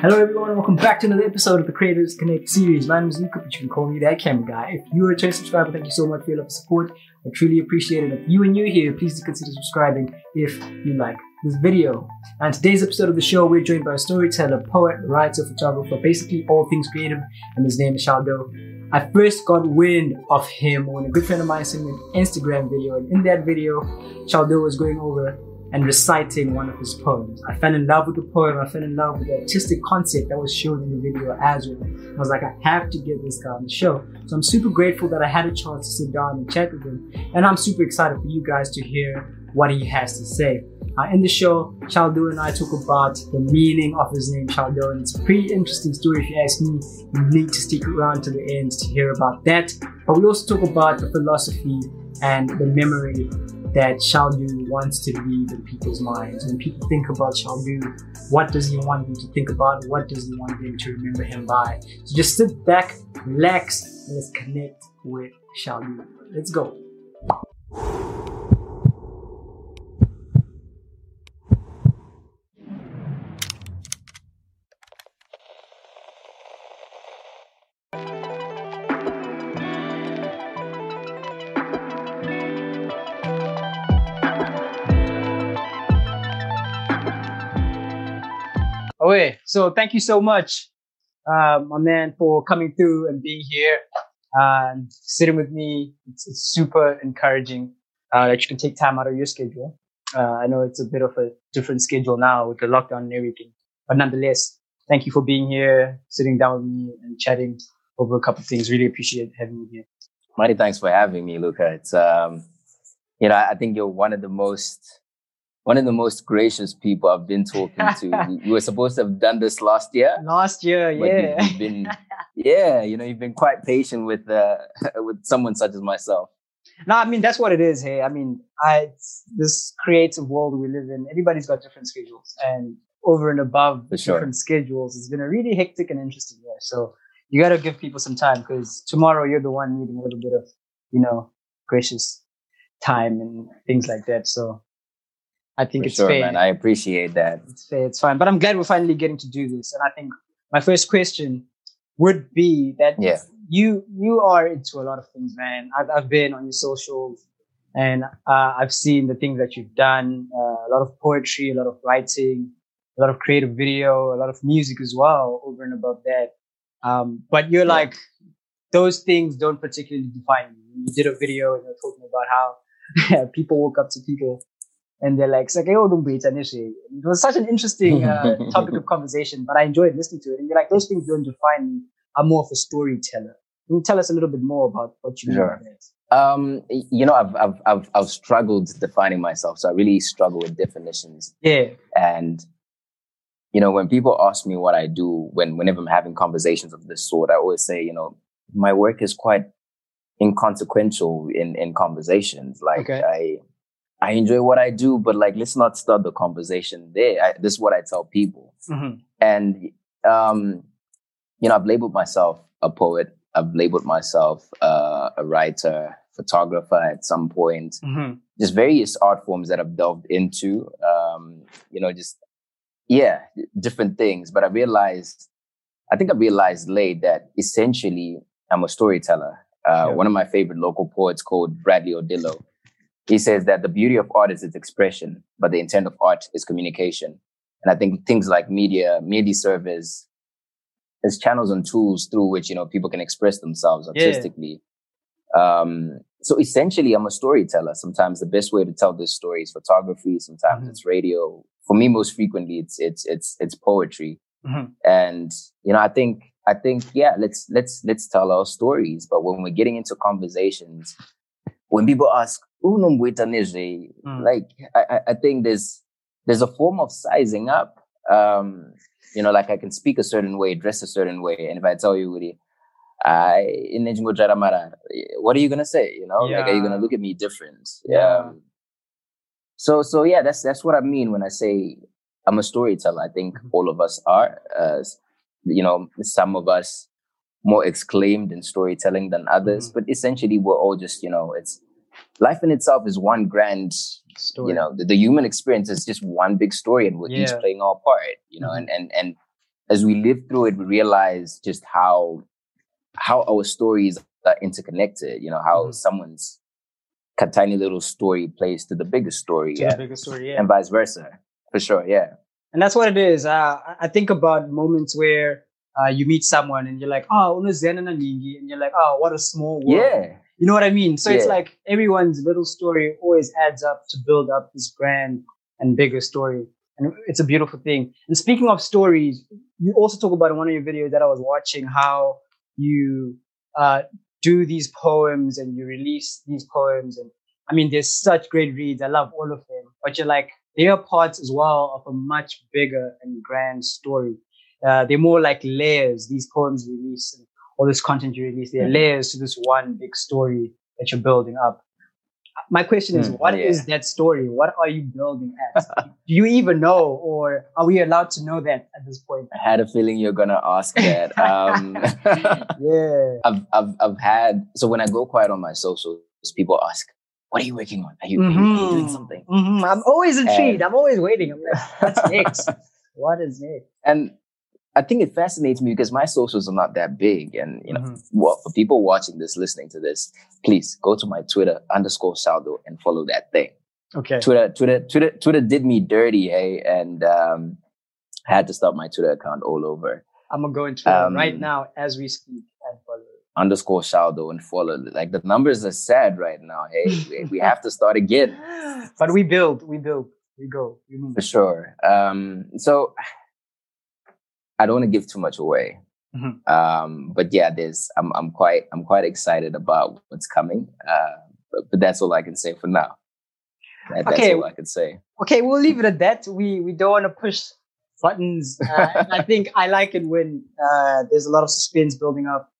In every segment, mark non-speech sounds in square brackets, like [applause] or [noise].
Hello everyone, welcome back to another episode of the Creators Connect series. My name is Luca, but you can call me that camera guy. If you're a channel subscriber, thank you so much for your love and support. I truly appreciate it. If you are new here, please do consider subscribing if you like this video. And today's episode of the show, we're joined by a storyteller, poet, writer, photographer, basically all things creative, and his name is Shaldo. I first got wind of him when a good friend of mine sent me an Instagram video, and in that video, Shaldo was going over and reciting one of his poems. I fell in love with the poem. I fell in love with the artistic concept that was shown in the video as well. I was like, I have to get this guy on the show. So I'm super grateful that I had a chance to sit down and chat with him. And I'm super excited for you guys to hear what he has to say. Uh, in the show, Shaldo and I talk about the meaning of his name, Shaldo, and it's a pretty interesting story if you ask me. You need to stick around to the end to hear about that. But we also talk about the philosophy and the memory that Shaldo wants to leave in people's minds. When people think about Shaldo, what does he want them to think about? What does he want them to remember him by? So just sit back, relax, and let's connect with Shaldo. Let's go. Okay, so thank you so much, uh, my man, for coming through and being here and sitting with me. It's, it's super encouraging uh, that you can take time out of your schedule. Uh, I know it's a bit of a different schedule now with the lockdown and everything, but nonetheless, thank you for being here, sitting down with me and chatting over a couple of things. Really appreciate having you here. Many thanks for having me, Luca. It's um, you know, I think you're one of the most one of the most gracious people I've been talking to. [laughs] we were supposed to have done this last year. Last year, yeah. You've been, yeah, you know, you've been quite patient with uh, [laughs] with someone such as myself. No, I mean that's what it is. Hey, I mean, I this creative world we live in. Everybody's got different schedules, and over and above sure. different schedules, it's been a really hectic and interesting year. So you got to give people some time because tomorrow you're the one needing a little bit of, you know, gracious time and things like that. So I think For it's sure, fair. man. I appreciate that. It's fair. It's fine. But I'm glad we're finally getting to do this. And I think my first question would be that Yeah. you you are into a lot of things, man. I've I've been on your socials, and uh, I've seen the things that you've done. Uh, a lot of poetry, a lot of writing, a lot of creative video, a lot of music as well. Over and above that, um, but you're Yeah. like those things don't particularly define you. You did a video and you're talking about how [laughs] people woke up to people and they're like, "Sake, oh, initially." It was such an interesting uh, [laughs] topic of conversation, but I enjoyed listening to it. And you're like, those things don't define me. I'm more of a storyteller. Can you tell us a little bit more about what you mean Sure. by that? Um, you know, I've, I've I've I've struggled defining myself, so I really struggle with definitions. Yeah, And you know, when people ask me what I do, when whenever I'm having conversations of this sort, I always say, you know, my work is quite inconsequential in in conversations. Like Okay. I I enjoy what I do, but like let's not start the conversation there. I, this is what I tell people. Mhm. And um, you know, I've labeled myself a poet. I've labeled myself uh, a writer, photographer at some point Mhm. just various art forms that I've delved into. Um, you know, just yeah, different things. But I realized, I think I realized late that essentially I'm a storyteller. Uh, Yeah. One of my favorite local poets called Bradley Odillo. He says that the beauty of art is its expression, but the intent of art is communication. And I think things like media, media serve as, channels and tools through which, you know, people can express themselves Yeah. artistically. Um, so essentially, I'm a storyteller. Sometimes the best way to tell this story is photography. Sometimes Mhm. it's radio. For me, most frequently, it's it's it's it's poetry. Mhm. And you know, I think I think yeah, let's let's let's tell our stories. But when we're getting into conversations, when people ask, "Uno mbwita nije?" Mm. like I, I- think there's there's a form of sizing up. Um, you know, like I can speak a certain way, dress a certain way, and if I tell you, Woody, I in what are you gonna say? You know, like are you gonna look at me different? Yeah. Um, so so yeah, that's that's what I mean when I say I'm a storyteller. I think Mhm. all of us are. Uh, you know, some of us more exclaimed in storytelling than others, Mhm. but essentially we're all just you know, it's life in itself is one grand Story. you know the, the human experience is just one big story and we're each playing our part you know Mhm. and and and as we live through it, we realize just how how our stories are interconnected. You know, how Mhm. someone's tiny little story plays to the biggest story, To yeah, the bigger story, yeah. and vice versa. For sure, yeah. And that's what it is. Uh, I- I think about moments where uh, you meet someone and you're like, oh, unazena na nyingi," and you're like, oh, what a small world. Yeah. You know what I mean? So it's like everyone's little story always adds up to build up this grand and bigger story. And it's a beautiful thing. And speaking of stories, you also talk about in one of your videos that I was watching how you uh, do these poems and you release these poems. And I mean, there's such great reads. I love all of them. But you're like, they are parts as well of a much bigger and grand story. Uh, they're more like layers, these poems release and all this content you release. They're Mhm. layers to this one big story that you're building up. My question is, Mm, what is yeah. that story? What are you building at? Do you even know, or are we allowed to know that at this point? I had a feeling you're gonna ask that. Um, [laughs] [laughs] Yeah. I've, I've, I've had, so when I go quiet on my socials, people ask, what are you working on? Are you, are you- are you doing Mhm. something? Mhm. I'm always intrigued. And- I'm always waiting. I'm like, what's next? [laughs] what is next? And I think it fascinates me because my socials are not that big. And, you know, Mhm. well, for people watching this, listening to this, please go to my Twitter underscore saldo and follow that thing. Okay. Twitter, Twitter, Twitter, Twitter did me dirty, hey, and um, I had to stop my Twitter account all over. I'm gonna go into Um, right now as we speak and follow. Underscore saldo and follow. Like the numbers are sad right now. Hey, [laughs] we, we have to start again. But we build, we build, we go. We move. For sure. Um, so I don't want to give too much away. Mhm. Um, but yeah, there's I'm I'm quite I'm quite excited about what's coming. Uh, but, but that's all I can say for now. That, that's Okay. all I can say. Okay, we'll leave it at that. We we don't want to push buttons. Uh, and I think I like it when uh, there's a lot of suspense building up,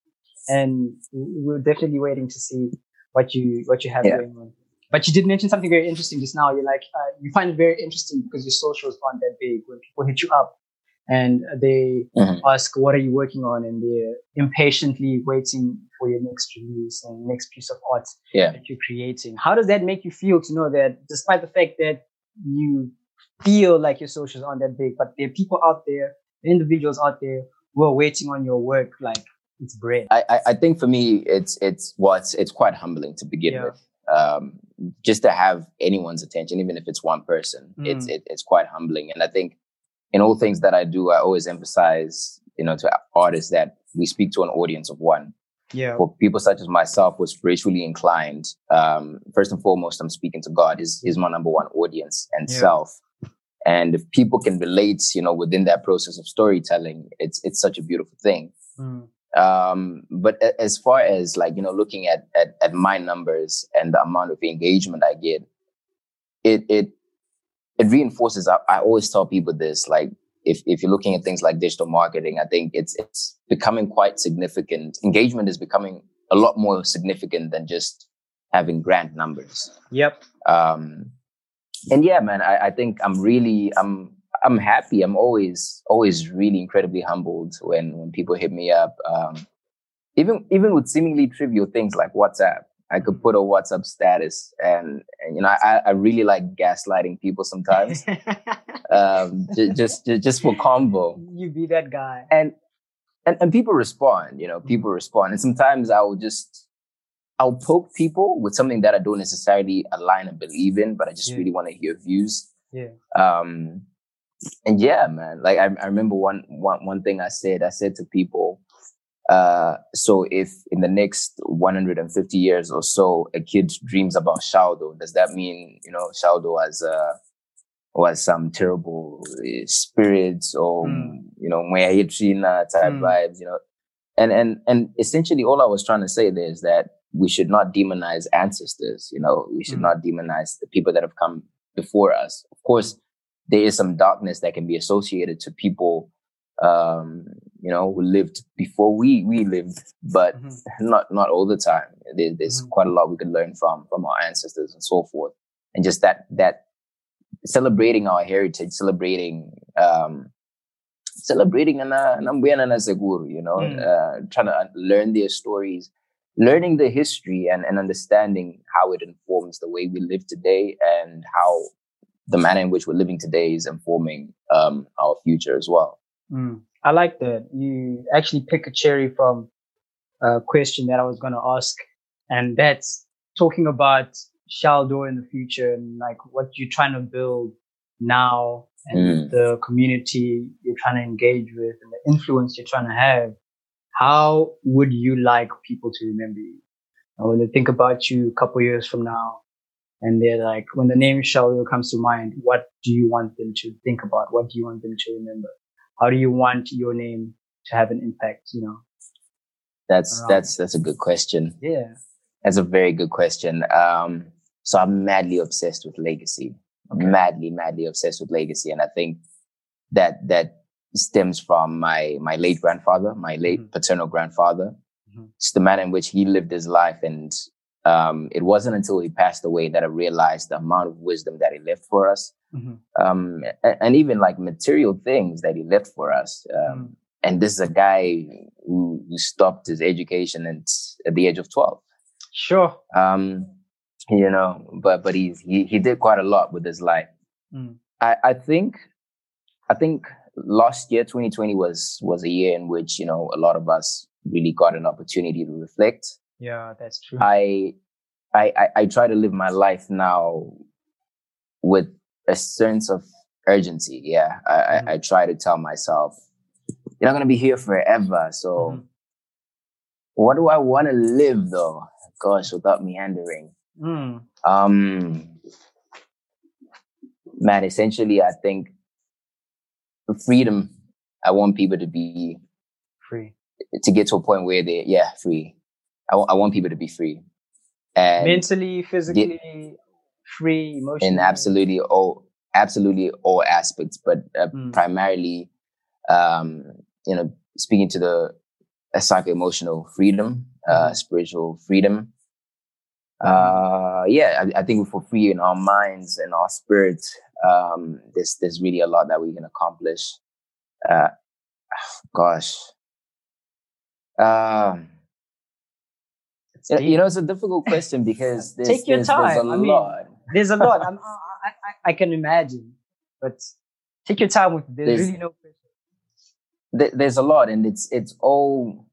and we're definitely waiting to see what you what you have Yeah. going on. But you did mention something very interesting just now. You're like uh, you find it very interesting because your socials aren't that big. When people hit you up and they Mhm. ask, "What are you working on?" and they're impatiently waiting for your next release and next piece of art Yeah. that you're creating. How does that make you feel to know that despite the fact that you feel like your socials aren't that big, but there are people out there, individuals out there who are waiting on your work like it's bread. I, I I think for me it's it's well it's it's quite humbling to begin Yeah. with. Um, just to have anyone's attention, even if it's one person, it's Mm. it, it's quite humbling. And I think in all things that I do, I always emphasize, you know, to artists that we speak to an audience of one. Yeah. For people such as myself who are spiritually inclined, um, first and foremost, I'm speaking to God. He's, he's my number one audience and Yeah. self. And if people can relate, you know, within that process of storytelling, it's it's such a beautiful thing Mm. um but as far as like you know looking at, at at my numbers and the amount of engagement i get it it it reinforces I, I always tell people this like if if you're looking at things like digital marketing i think it's it's becoming quite significant. Engagement is becoming a lot more significant than just having grand numbers. Yep. um and yeah man I, I think i'm really i'm i'm happy. I'm always always really incredibly humbled when when people hit me up. Um even even with seemingly trivial things like whatsapp i could put a whatsapp status and, and you know I, I really like gaslighting people sometimes. [laughs] Um ju- just ju- just for combo. You be that guy. and and and people respond you know people respond. And sometimes i will just i'll poke people with something that i don't necessarily align and believe in but i just Yeah. really want to hear views. Yeah. um and yeah man like I, I remember one one one thing i said. I said to people uh so if in the next 150 years or so a kid dreams about Shaldo, does that mean you know Shaldo as a was some terrible uh, spirits or Mm. you know Mweyayitrina type Mm. vibes, you know. And and and essentially all I was trying to say there is that we should not demonize ancestors, you know, we should Mm. not demonize the people that have come before us. Of course, there is some darkness that can be associated to people um, you know, who lived before we we lived, but Mhm. not not all the time. There, there's Mhm. quite a lot we could learn from from our ancestors and so forth, and just that that celebrating our heritage, celebrating um, celebrating na nambuena na seguro, you know, Mm. uh, trying to learn their stories, learning the history and, and understanding how it informs the way we live today and how the manner in which we're living today is informing um, our future as well. Mm. I like that. You actually pick a cherry from a question that I was going to ask. And that's talking about Shaldo in the future and like what you're trying to build now and mm. the community you're trying to engage with and the influence you're trying to have. How would you like people to remember you? And when they think about you a couple years from now, and they're like, when the name Shaldo comes to mind, what do you want them to think about? What do you want them to remember? How do you want your name to have an impact? You know, that's around? that's that's a good question. Yeah, that's a very good question. Um, so I'm madly obsessed with legacy. Okay. Madly, madly obsessed with legacy, and I think that that stems from my my late grandfather, my late mm-hmm. paternal grandfather. Mm-hmm. It's the manner in which he lived his life, and um, it wasn't until he passed away that I realized the amount of wisdom that he left for us, mm-hmm. um, and, and, even like material things that he left for us. Um, mm-hmm. and this is a guy who, who stopped his education at, at the age of twelve. Sure. Um, you know, but but he's he he did quite a lot with his life. Mm. I I think I think last year 2020 was was a year in which you know a lot of us really got an opportunity to reflect yeah, that's true. I, I, I, I try to live my life now with a sense of urgency. Yeah, I, mm-hmm. I, I, try to tell myself, you're not gonna be here forever. So, mm-hmm. what do I want to live though? Gosh, without meandering. Mm. Um, man, essentially, I think freedom. I want people to be free to get to a point where they, yeah, free. I, w- I want people to be free. And mentally, physically, free, emotionally. In absolutely all, absolutely all aspects, but uh, mm. primarily, um, you know, speaking to the uh, psycho emotional freedom, uh, mm. spiritual freedom. Uh, yeah, I, I, think for free in our minds and our spirits, um, there's there's really a lot that we can accomplish. Uh, [sighs] gosh, um, you know, it's a difficult question because [laughs] there's, take your there's, time. There's a I mean, lot. There's a lot. [laughs] I, I, I, can imagine, but take your time with it. There's, there's really no pressure. there's a lot, and it's it's all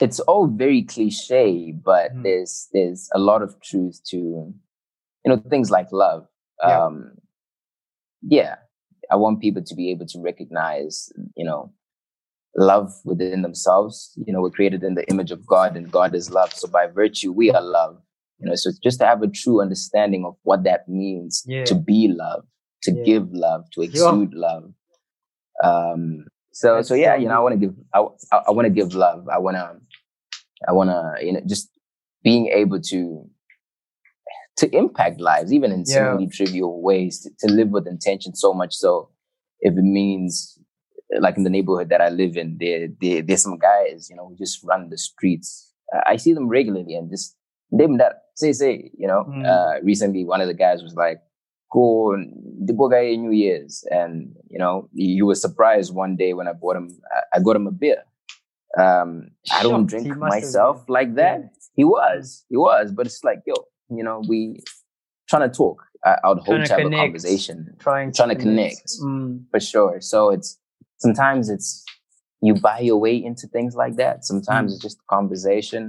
it's all very cliche, but mm. there's there's a lot of truth to you know things like love. Yeah. Um, yeah, I want people to be able to recognize, you know, love within themselves. You know, we're created in the image of God and God is love. So by virtue, we are love. You know, so just to have a true understanding of what that means yeah. to be love, to yeah. give love, to exude yeah. love. Um, so, That's so yeah, you know, I want to give, I, I, I want to give love. I want to, I want to, you know, just being able to, to impact lives, even in seemingly trivial ways, to, to live with intention so much so if it means like in the neighborhood that I live in, there, there there's some guys, you know, who just run the streets. Uh, I see them regularly and just them that say say, you know. Mm. Uh, recently, one of the guys was like, "Go the boy guy New Year's," and you know, he, he, was surprised one day when I bought him. I, I got him a beer. Um, I don't drink myself like that. Yeah. He was, he was, but it's like, yo, you know, we trying to talk. I, I would hope to, to have connect, a conversation, trying, trying to connect, connect mm. for sure. So it's sometimes it's you buy your way into things like that. Sometimes mm. it's just conversation.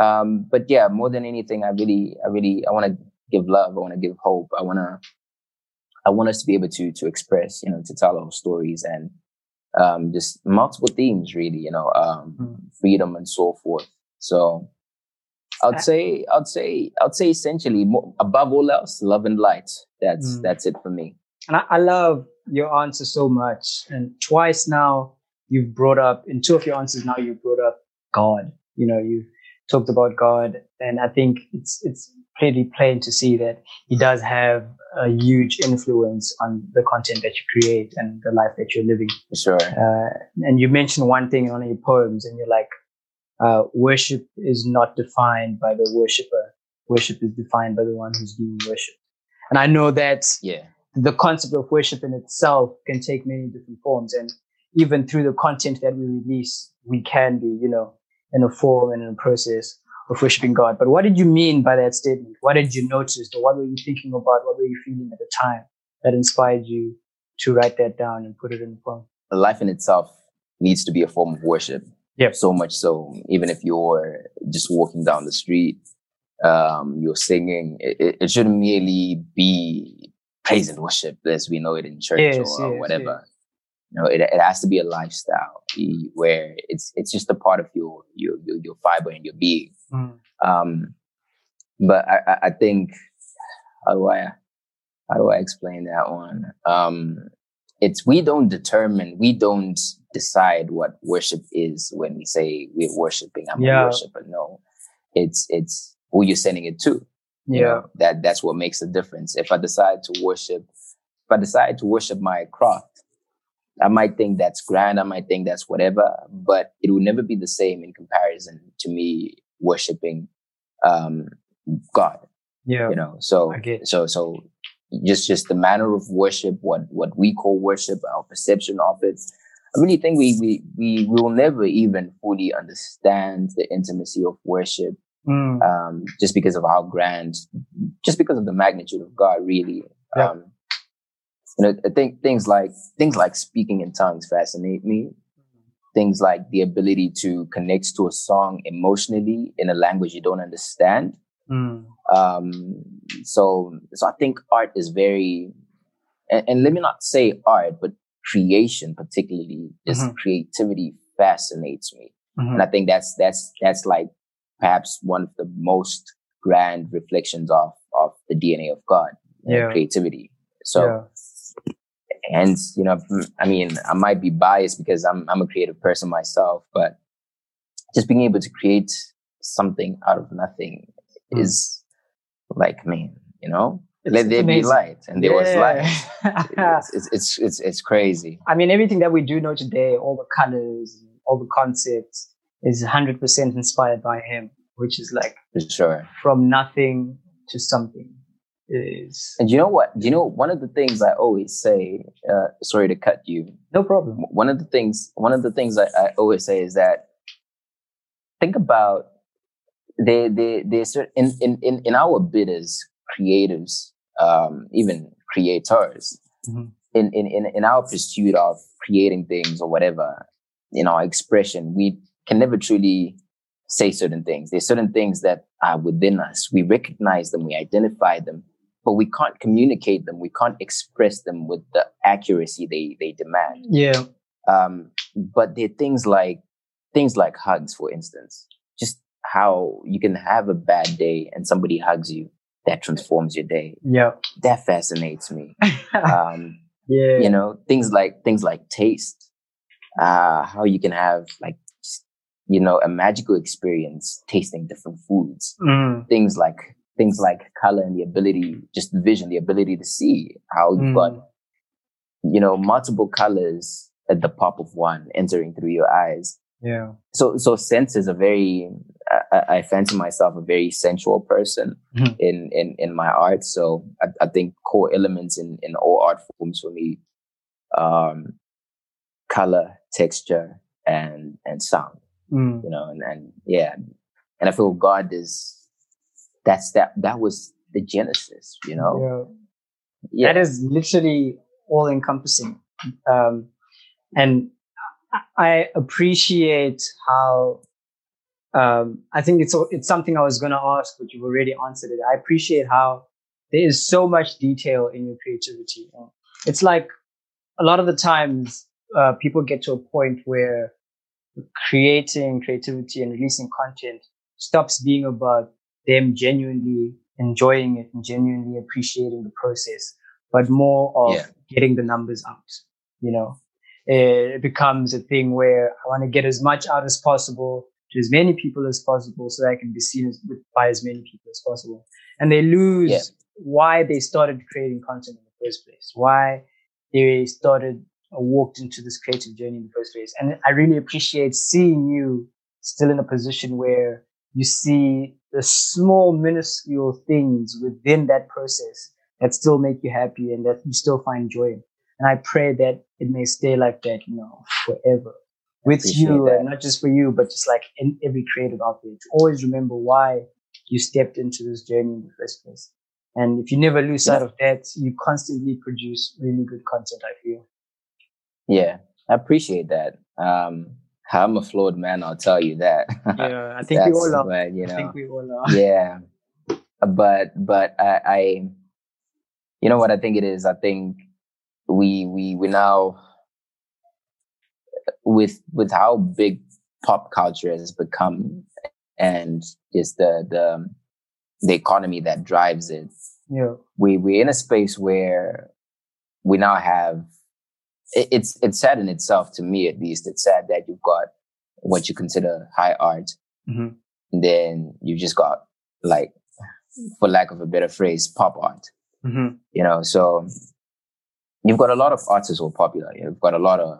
Um, but yeah, more than anything, I really, I really, I want to give love. I want to give hope. I want to, I want us to be able to, to express, you know, to tell our stories and, um, just multiple themes, really, you know, um, mm. freedom and so forth. So I'd say, I'd say, I'd say essentially more, above all else, love and light. That's, mm. that's it for me. And I, I love your answer so much. And twice now you've brought up, in two of your answers now you've brought up God. You know, you've talked about God. And I think it's, it's pretty plain to see that he does have a huge influence on the content that you create and the life that you're living. Sure. Uh, and you mentioned one thing in one of your poems and you're like, uh, worship is not defined by the worshiper. Worship is defined by the one who's being worshipped. And I know that yeah the concept of worship in itself can take many different forms. And even through the content that we release, we can be, you know, in a form and in a process of worshiping God. But what did you mean by that statement? What did you notice? Or what were you thinking about? What were you feeling at the time that inspired you to write that down and put it in the poem? Life in itself needs to be a form of worship. Yep. So much so, even if you're just walking down the street, um, you're singing, it- it shouldn't merely be praise and worship as we know it in church Yes, or yes, whatever. yes. You know, it, it has to be a lifestyle where it's it's just a part of your your your, your fiber and your being. Mm. Um, but I, I, I think how do I how do I explain that one? Um, it's we don't determine, we don't decide what worship is when we say we're worshiping. I'm Yeah. a worshiper. No, it's it's who you're sending it to. You Yeah. know? that that's what makes a difference. If I decide to worship, if I decide to worship my craft, I might think that's grand. I might think that's whatever, but it will never be the same in comparison to me worshiping um, God Yeah. you know so so so just just the manner of worship what what we call worship our perception of it i really think we we we will never even fully understand the intimacy of worship Mm. um just because of how grand just because of the magnitude of god really um you know i think things like things like speaking in tongues fascinate me things like the ability to connect to a song emotionally in a language you don't understand Mm. um so so i think art is very and, and let me not say art but creation particularly just Mhm. creativity fascinates me Mhm. and i think that's that's that's like perhaps one of the most grand reflections of of the dna of god you Yeah. creativity so yeah. and you know i mean i might be biased because i'm i'm a creative person myself but just being able to create something out of nothing Mm. is like man you know It's- let there be light and there was light [laughs] it's, it's it's it's it's crazy I mean, everything that we do know today, all the colors, all the concepts, is 100% inspired by him, which is like sure from nothing to something. Is and you know what you know one of the things i always say uh sorry to cut you no problem. one of the things one of the things I, I always say is that think about they they they in in in, in our bid as creatives um even creators Mhm. in, in in in our pursuit of creating things or whatever in our expression we can never truly say certain things there's certain things that are within us we recognize them we identify them but we can't communicate them we can't express them with the accuracy they they demand Yeah. um, but there are things like things like hugs, for instance. Just how you can have a bad day and somebody hugs you, that transforms your day. Yeah. That fascinates me. [laughs] Um, yeah. you know, things like things like taste. Uh, how you can have like you know a magical experience tasting different foods. Mm. Things like things like color and the ability, just the vision, the ability to see how you've got Mm. you know multiple colors at the pop of one entering through your eyes Yeah. so so senses are very I, I- fancy myself a very sensual person Mhm. in in in my art so I, I think core elements in in all art forms for me um color texture and and sound Mm. you know and, and yeah and i feel god is that's that that was the genesis you know Yeah. That is literally all encompassing. Um, and I- I appreciate how, um, I think it's, it's something I was going to ask, but you've already answered it. I appreciate how there is so much detail in your creativity. It's like a lot of the times, uh, people get to a point where creating creativity and releasing content stops being about them genuinely enjoying it and genuinely appreciating the process, but more of Yeah. getting the numbers out. You know, eh, it becomes a thing where I want to get as much out as possible to as many people as possible so that I can be seen as, by as many people as possible. And they lose Yeah. why they started creating content in the first place, why they started walked into this creative journey in the first place. And I really appreciate seeing you still in a position where you see the small, minuscule things within that process that still make you happy and that you still find joy in. And I pray that it may stay like that, you know, forever with you that. and not just for you, but just like in every creative out there to always remember why you stepped into this journey in the first place. And if you never lose sight of that, you constantly produce really good content, I feel. Yeah, I appreciate that. Um, I'm a flawed man, I'll tell you that. [laughs] Yeah, I think we all are. But, you know, I think we all are. [laughs] yeah, but but I, I, you know what I think it is. I think we we we now with with how big pop culture has become and just the the the economy that drives it. Yeah. We we're in a space where we now have it, it's it's sad in itself to me at least. It's sad that you've got what you consider high art, hmm and then you've just got like, for lack of a better phrase, pop art. hmm You know, so you've got a lot of artists who are popular. You've got a lot of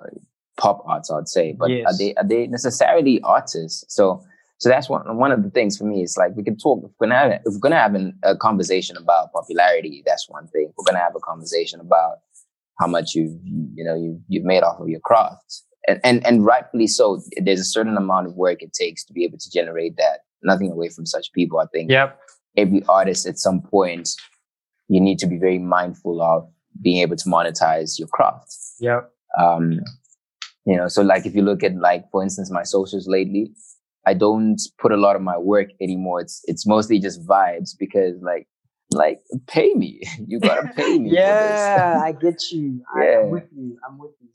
pop arts, I'd say, but are they are they necessarily artists? So so that's one one of the things for me. It's like we can talk. If we're gonna have, if we're gonna have an, a conversation about popularity, that's one thing. If we're gonna have a conversation about how much you've you know you've, you've made off of your craft, and and and rightfully so. There's a certain amount of work it takes to be able to generate that. Nothing away from such people. I think Yep. every artist at some point you need to be very mindful of being able to monetize your craft Yep. um you know so like if you look at like for instance my socials lately i don't put a lot of my work anymore it's it's mostly just vibes because like like pay me [laughs] you gotta pay [laughs] me Yeah, I get [laughs] you. Yeah. I'm with you. I'm with you.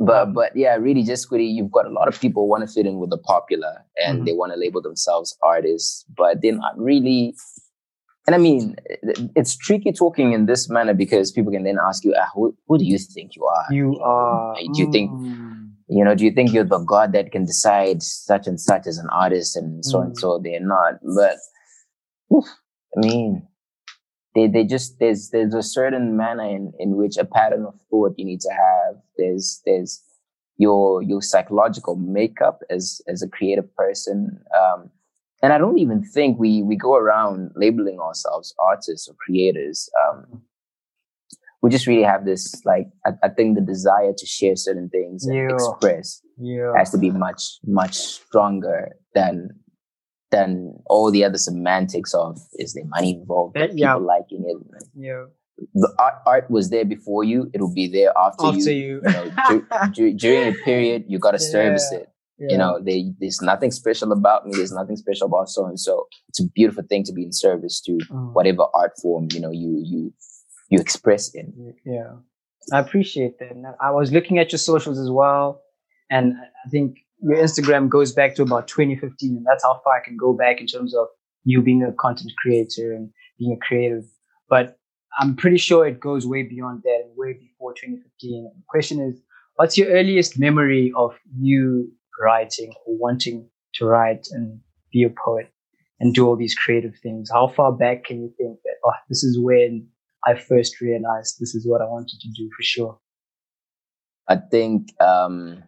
but Um, but yeah really just really you've got a lot of people want to fit in with the popular and Mhm. they want to label themselves artists but they're not really and I mean, it's tricky talking in this manner because people can then ask you, ah, who, who do you think you are? You are. Do you think- Mm. you know, do you think you're the God that can decide such and such as an artist and so and Mm. so? They're not. But oof, I mean, they they just there's there's a certain manner in, in which a pattern of thought you need to have. There's there's your your psychological makeup as as a creative person. Um, and I don't even think we we go around labeling ourselves artists or creators. Um, we just really have this like I, I think the desire to share certain things and Yeah. express Yeah. has to be much much stronger than than all the other semantics of is there money involved Eh, people yeah. liking it Yeah. the art, art was there before you it'll be there after, After you, you. you know, [laughs] dur- dur- during a period you got to service Yeah. it Yeah. you know they, there's nothing special about me there's nothing special about so and so it's a beautiful thing to be in service to Mm. whatever art form you know you you you express in Yeah, I appreciate that. I was looking at your socials as well, and I think your Instagram goes back to about 2015, and that's how far I can go back in terms of you being a content creator and being a creative. But I'm pretty sure it goes way beyond that and way before 2015. The question is, what's your earliest memory of you writing or wanting to write and be a poet and do all these creative things? How far back can you think that, oh, this is when I first realized this is what I wanted to do for sure. i think um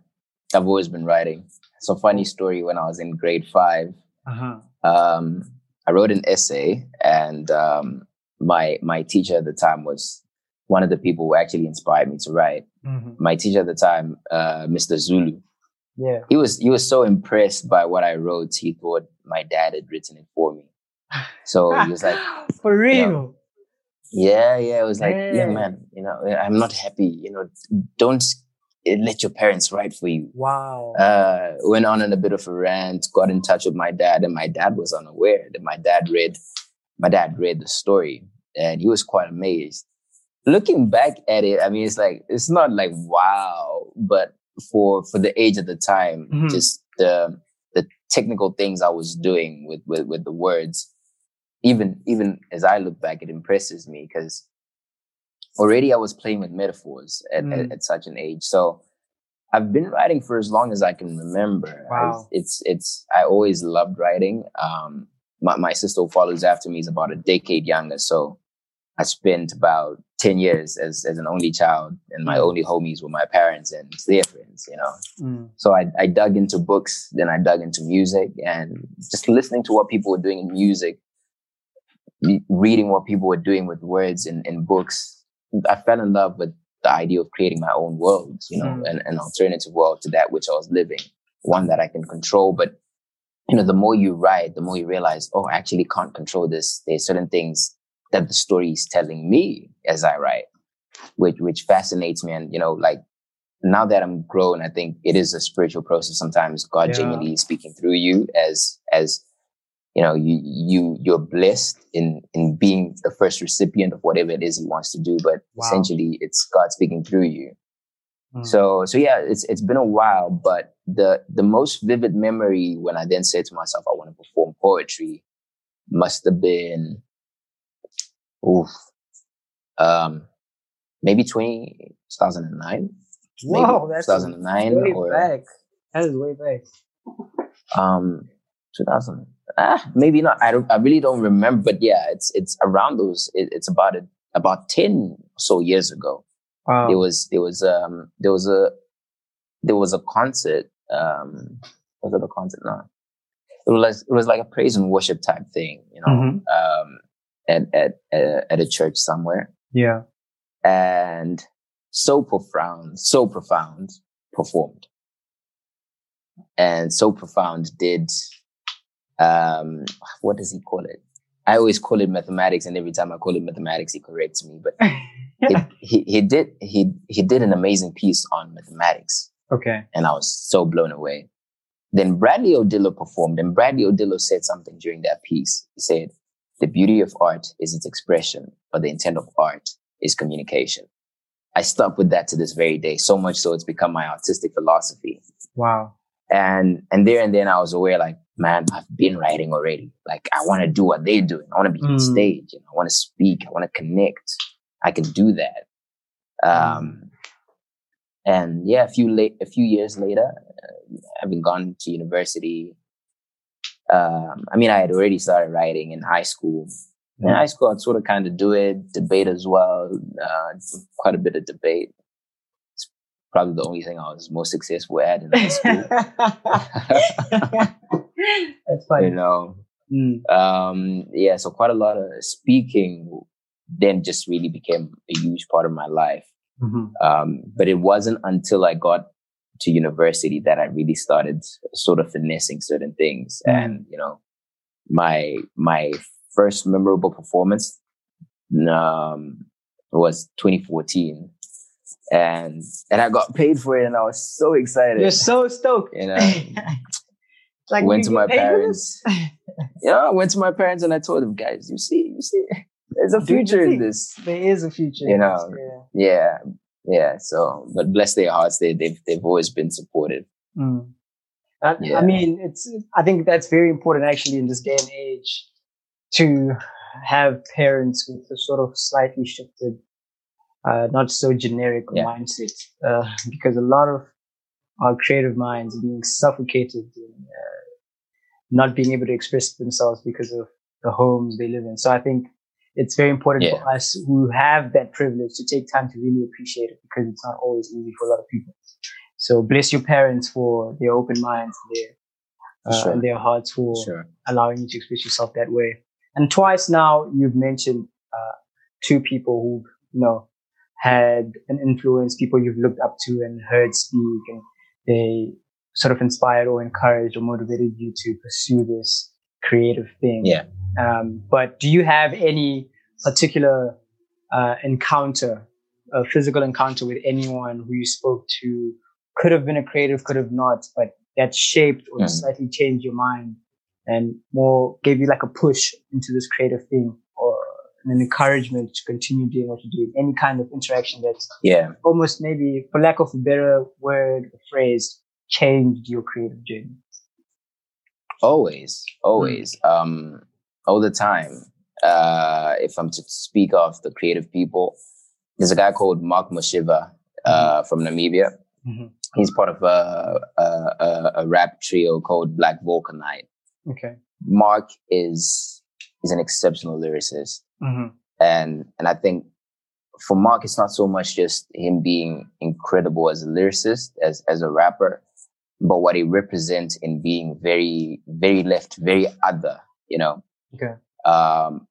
i've always been writing so funny story when i was in grade five Uh-huh. um, I wrote an essay, and um, my my teacher at the time was one of the people who actually inspired me to write. Mm-hmm. My teacher at the time, uh, Mr. Zulu, Yeah. he was he was so impressed by what I wrote. He thought my dad had written it for me. So he was like, [laughs] for real. "Yeah, yeah." It was like, "Yeah, Damn. man. You know, I'm not happy. You know, don't let your parents write for you." Wow. uh, went on in a bit of a rant, got in touch with my dad, and my dad was unaware that my dad read, my dad read the story, and he was quite amazed. Looking back at it, I mean, it's like it's not like wow, but for for the age at the time, Mhm. just the the technical things I was doing with with with the words, even even as I look back, it impresses me because already I was playing with metaphors at, at, Mm. at such an age. So I've been writing for as long as I can remember. Wow. I've- It's it's I always loved writing. Um, my my sister who follows after me is about a decade younger, so I spent about ten years as as an only child, and my Mm. only homies were my parents and their friends. You know, Mm. so I I dug into books, then I dug into music, and just listening to what people were doing in music, reading what people were doing with words in in books. I fell in love with the idea of creating my own world, you know, Mm. an, an alternative world to that which I was living, one that I can control. But, you know, the more you write, the more you realize, oh, I actually can't control this. There's certain things that the story is telling me as I write, which, which fascinates me. And, you know, like now that I'm grown, I think it is a spiritual process. Sometimes God Yeah. genuinely is speaking through you as as you know you you you're blessed in in being the first recipient of whatever it is He wants to do, but Wow. essentially it's God speaking through you. Mm. So so yeah, it's it's been a while, but the the most vivid memory when I then said to myself I want to perform poetry must have been oof um maybe 20 2009 Whoa, that's 2009 way or back. That is way back. um 2000 ah, maybe not I don't I really don't remember but yeah it's it's around those it, it's about it about 10 or so years ago Wow. there was there was um there was a there was a concert um was it a concert no it was like, it was like a praise and worship type thing you know Mhm. um at, at at at a church somewhere Yeah. and so profound so profound performed and so profound did um what does he call it i always call it mathematics and every time i call it mathematics he corrects me but [laughs] it, he, he did he he did an amazing piece on mathematics okay. and I was so blown away. Then Bradley Odillo performed, and Bradley Odillo said something during that piece. He said, "The beauty of art is its expression, but the intent of art is communication." I stuck with that to this very day, so much so it's become my artistic philosophy. Wow. And and there and then I was aware, like, man, I've been writing already. Like, I want to do what they're doing. I want to be on Mm. stage. And I want to speak. I want to connect. I can do that. Um, and yeah, a few late, a few years later, uh, having gone to university, um, I mean, I had already started writing in high school. In high school, I'd sort of kind of do it, debate as well, uh, quite a bit of debate. It's probably the only thing I was most successful at in high school. [laughs] [laughs] [laughs] That's funny. you know, Mm. um, yeah, so quite a lot of speaking then just really became a huge part of my life. Mhm. Um, but it wasn't until I got to university that I really started sort of finessing certain things. Mm. And, you know, my, my first memorable performance, um, was 2014 and, and I got paid for it and I was so excited. You're so stoked. You know, [laughs] like went to my get paid for this? [laughs] parents. know, I went to my parents and I told them, guys, you see, you see, there's a future in this. There is a future. You know, Yeah. Yeah, yeah. So, but bless their hearts, they they've they've always been supportive. Mm. I, Yeah. I mean, it's. I think that's very important, actually, in this day and age, to have parents with a sort of slightly shifted, uh, not so generic Yeah. mindset, uh, because a lot of our creative minds being suffocated in uh, not being able to express themselves because of the homes they live in. So I think it's very important Yeah. for us who have that privilege to take time to really appreciate it because it's not always easy for a lot of people. So bless your parents for their open minds, their uh, Sure. and their hearts for Sure. allowing you to express yourself that way. And twice now you've mentioned uh, two people who you know had an influence, people you've looked up to and heard speak, and they sort of inspired or encouraged or motivated you to pursue this creative thing. Yeah. Um, but do you have any particular uh, encounter, a physical encounter with anyone who you spoke to? Could have been a creative, could have not, but that shaped or Mhm. slightly changed your mind and more gave you like a push into this creative thing an encouragement to continue doing what you're doing. Any kind of interaction that's Yeah. almost maybe, for lack of a better word or phrase, changed your creative journey. Always, always, um, all the time. Uh, if I'm to speak of the creative people, there's a guy called Mark Mushiva uh, from Namibia. Mhm. He's part of a, a, a, a rap trio called Black Vulcanite. Okay. Mark is is an exceptional lyricist. hmm and and I think for Mark, it's not so much just him being incredible as a lyricist, as as a rapper, but what he represents in being very very left, very other. You know, Okay. um,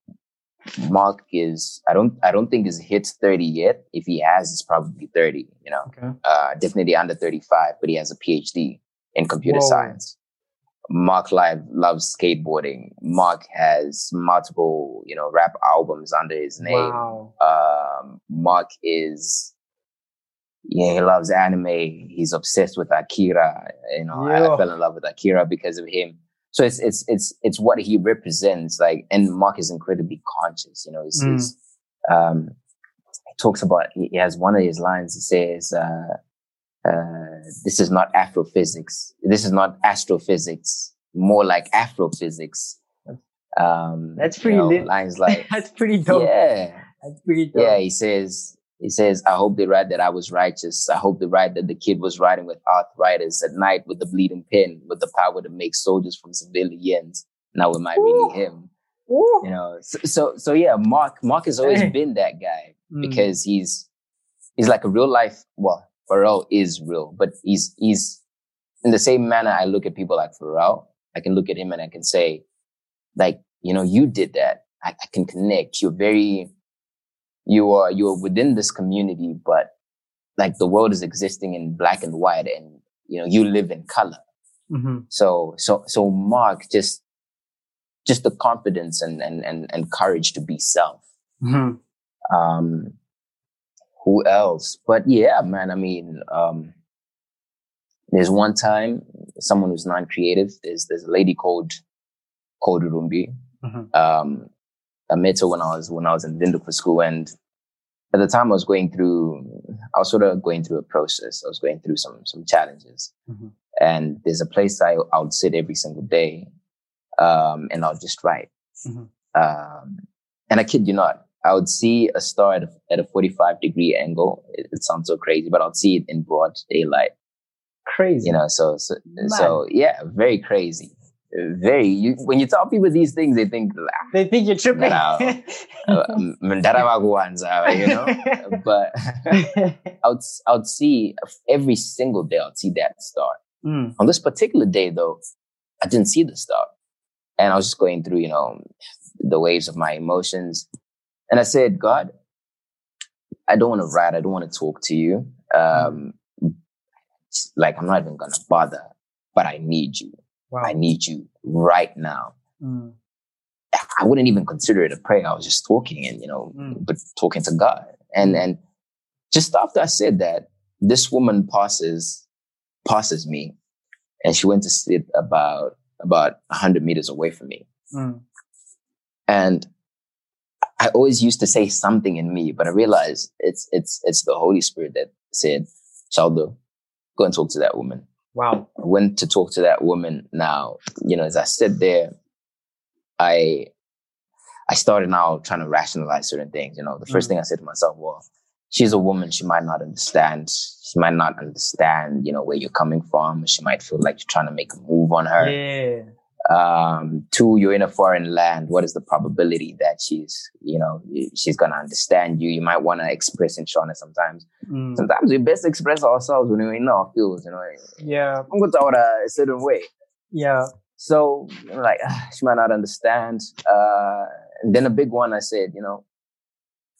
Mark is I don't I don't think he's hit thirty yet. If he has, it's probably thirty. You know, Okay. uh, definitely under thirty five, but he has a PhD in computer Whoa. science. Mark live loves skateboarding. Mark has multiple, you know, rap albums under his name. Wow. Um, Mark is yeah, he loves anime. He's obsessed with Akira. You know, I, I fell in love with Akira because of him. So it's it's it's it's what he represents. Like, and Mark is incredibly conscious. You know, he's, Mm. he's um, he talks about. He he has one of his lines. He says, uh, uh, "This is not Afrophysics. This is not astrophysics. More like Afrophysics." Um, That's you pretty know, lit. Lines [laughs] like, That's pretty dope. yeah. That's pretty dope. Yeah, he says, he says, I hope they write that I was righteous. I hope they write that the kid was riding with arthritis at night with the bleeding pen, with the power to make soldiers from civilians. Now am I really him? Ooh. You know, so, so, so yeah, Mark, Mark has always Hey. been that guy Mm. because he's, he's like a real life, well, Pharrell is real, but he's, he's in the same manner I look at people like Pharrell. I can look at him and I can say, like, you know, you did that. I, I can connect. You're very, you are, you are within this community, but like the world is existing in black and white and, you know, you live in color. Mhm. So, so, so Mark just, just the confidence and, and, and, and courage to be self. Mhm. Um, who else? But yeah, man, I mean, um, there's one time someone who's non-creative. There's, there's a lady called, called Rumbi. Mhm. Um, I met her when I was, when I was in for school. And at the time I was going through, I was sort of going through a process. I was going through some, some challenges. Mhm. And there's a place I, I would sit every single day. Um, and I'll just write. Mhm. Um, and I kid you not, I would see a star at a, at a 45 degree angle. It, it sounds so crazy, but I'd see it in broad daylight, Crazy. you know, so, so, so yeah, very crazy. Very, you, when you tell people these things, they think, "Ah, they think you're tripping. [laughs] uh, m- mndara wakuwanza," you know, [laughs] but I would, I would see every single day, I'd see that star. Mm. On this particular day, though, I didn't see the star. And I was just going through, you know, the waves of my emotions. And I said, God, I don't want to write. I don't want to talk to you. Um, like, I'm not even going to bother, but I need you. Wow. I need you right now. Mm. I wouldn't even consider it a prayer. I was just talking and, you know, Mm. but talking to God. And, and just after I said that, this woman passes, passes me and she went to sit about, about hundred meters away from me. Mm. And I always used to say something in me, but I realized it's, it's, it's the Holy Spirit that said, Shaldo, go and talk to that woman. Wow. I went to talk to that woman now, you know, as I sit there, I, I started now trying to rationalize certain things. You know, the first Mm. thing I said to myself, well, she's a woman. She might not understand. She might not understand, you know, where you're coming from. She might feel like you're trying to make a move on her. Yeah. Um, two, you're in a foreign land. What is the probability that she's, you know, she's going to understand you? You might want to express in Shona sometimes. Mm. Sometimes we best express ourselves when we're in our feels, you know. Yeah. I'm going to talk a certain way. Yeah. So like, ah, she might not understand. Uh, and then a big one, I said, you know,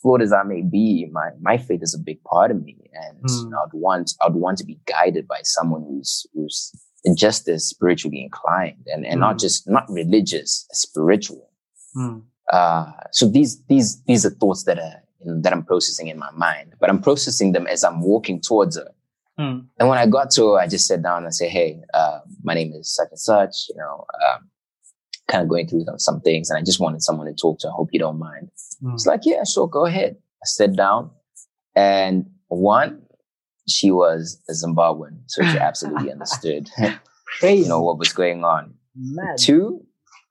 flawed as I may be, my, my faith is a big part of me. And Mm. I'd want, I'd want to be guided by someone who's, who's just as spiritually inclined and, and not Mm. just, not religious, spiritual. Mm. Uh, so these, these, these are thoughts that are, that I'm processing in my mind, but I'm processing them as I'm walking towards her. Mm. And when I got to her, I just sat down and said, Hey, uh, my name is such and such, you know, um, kind of going through some, some things. And I just wanted someone to talk to. I hope you don't mind. Mm. It's like, yeah, sure. Go ahead. I sat down and one, she was a Zimbabwean. So she [laughs] absolutely understood, [laughs] you know, what was going on. Mad. Two,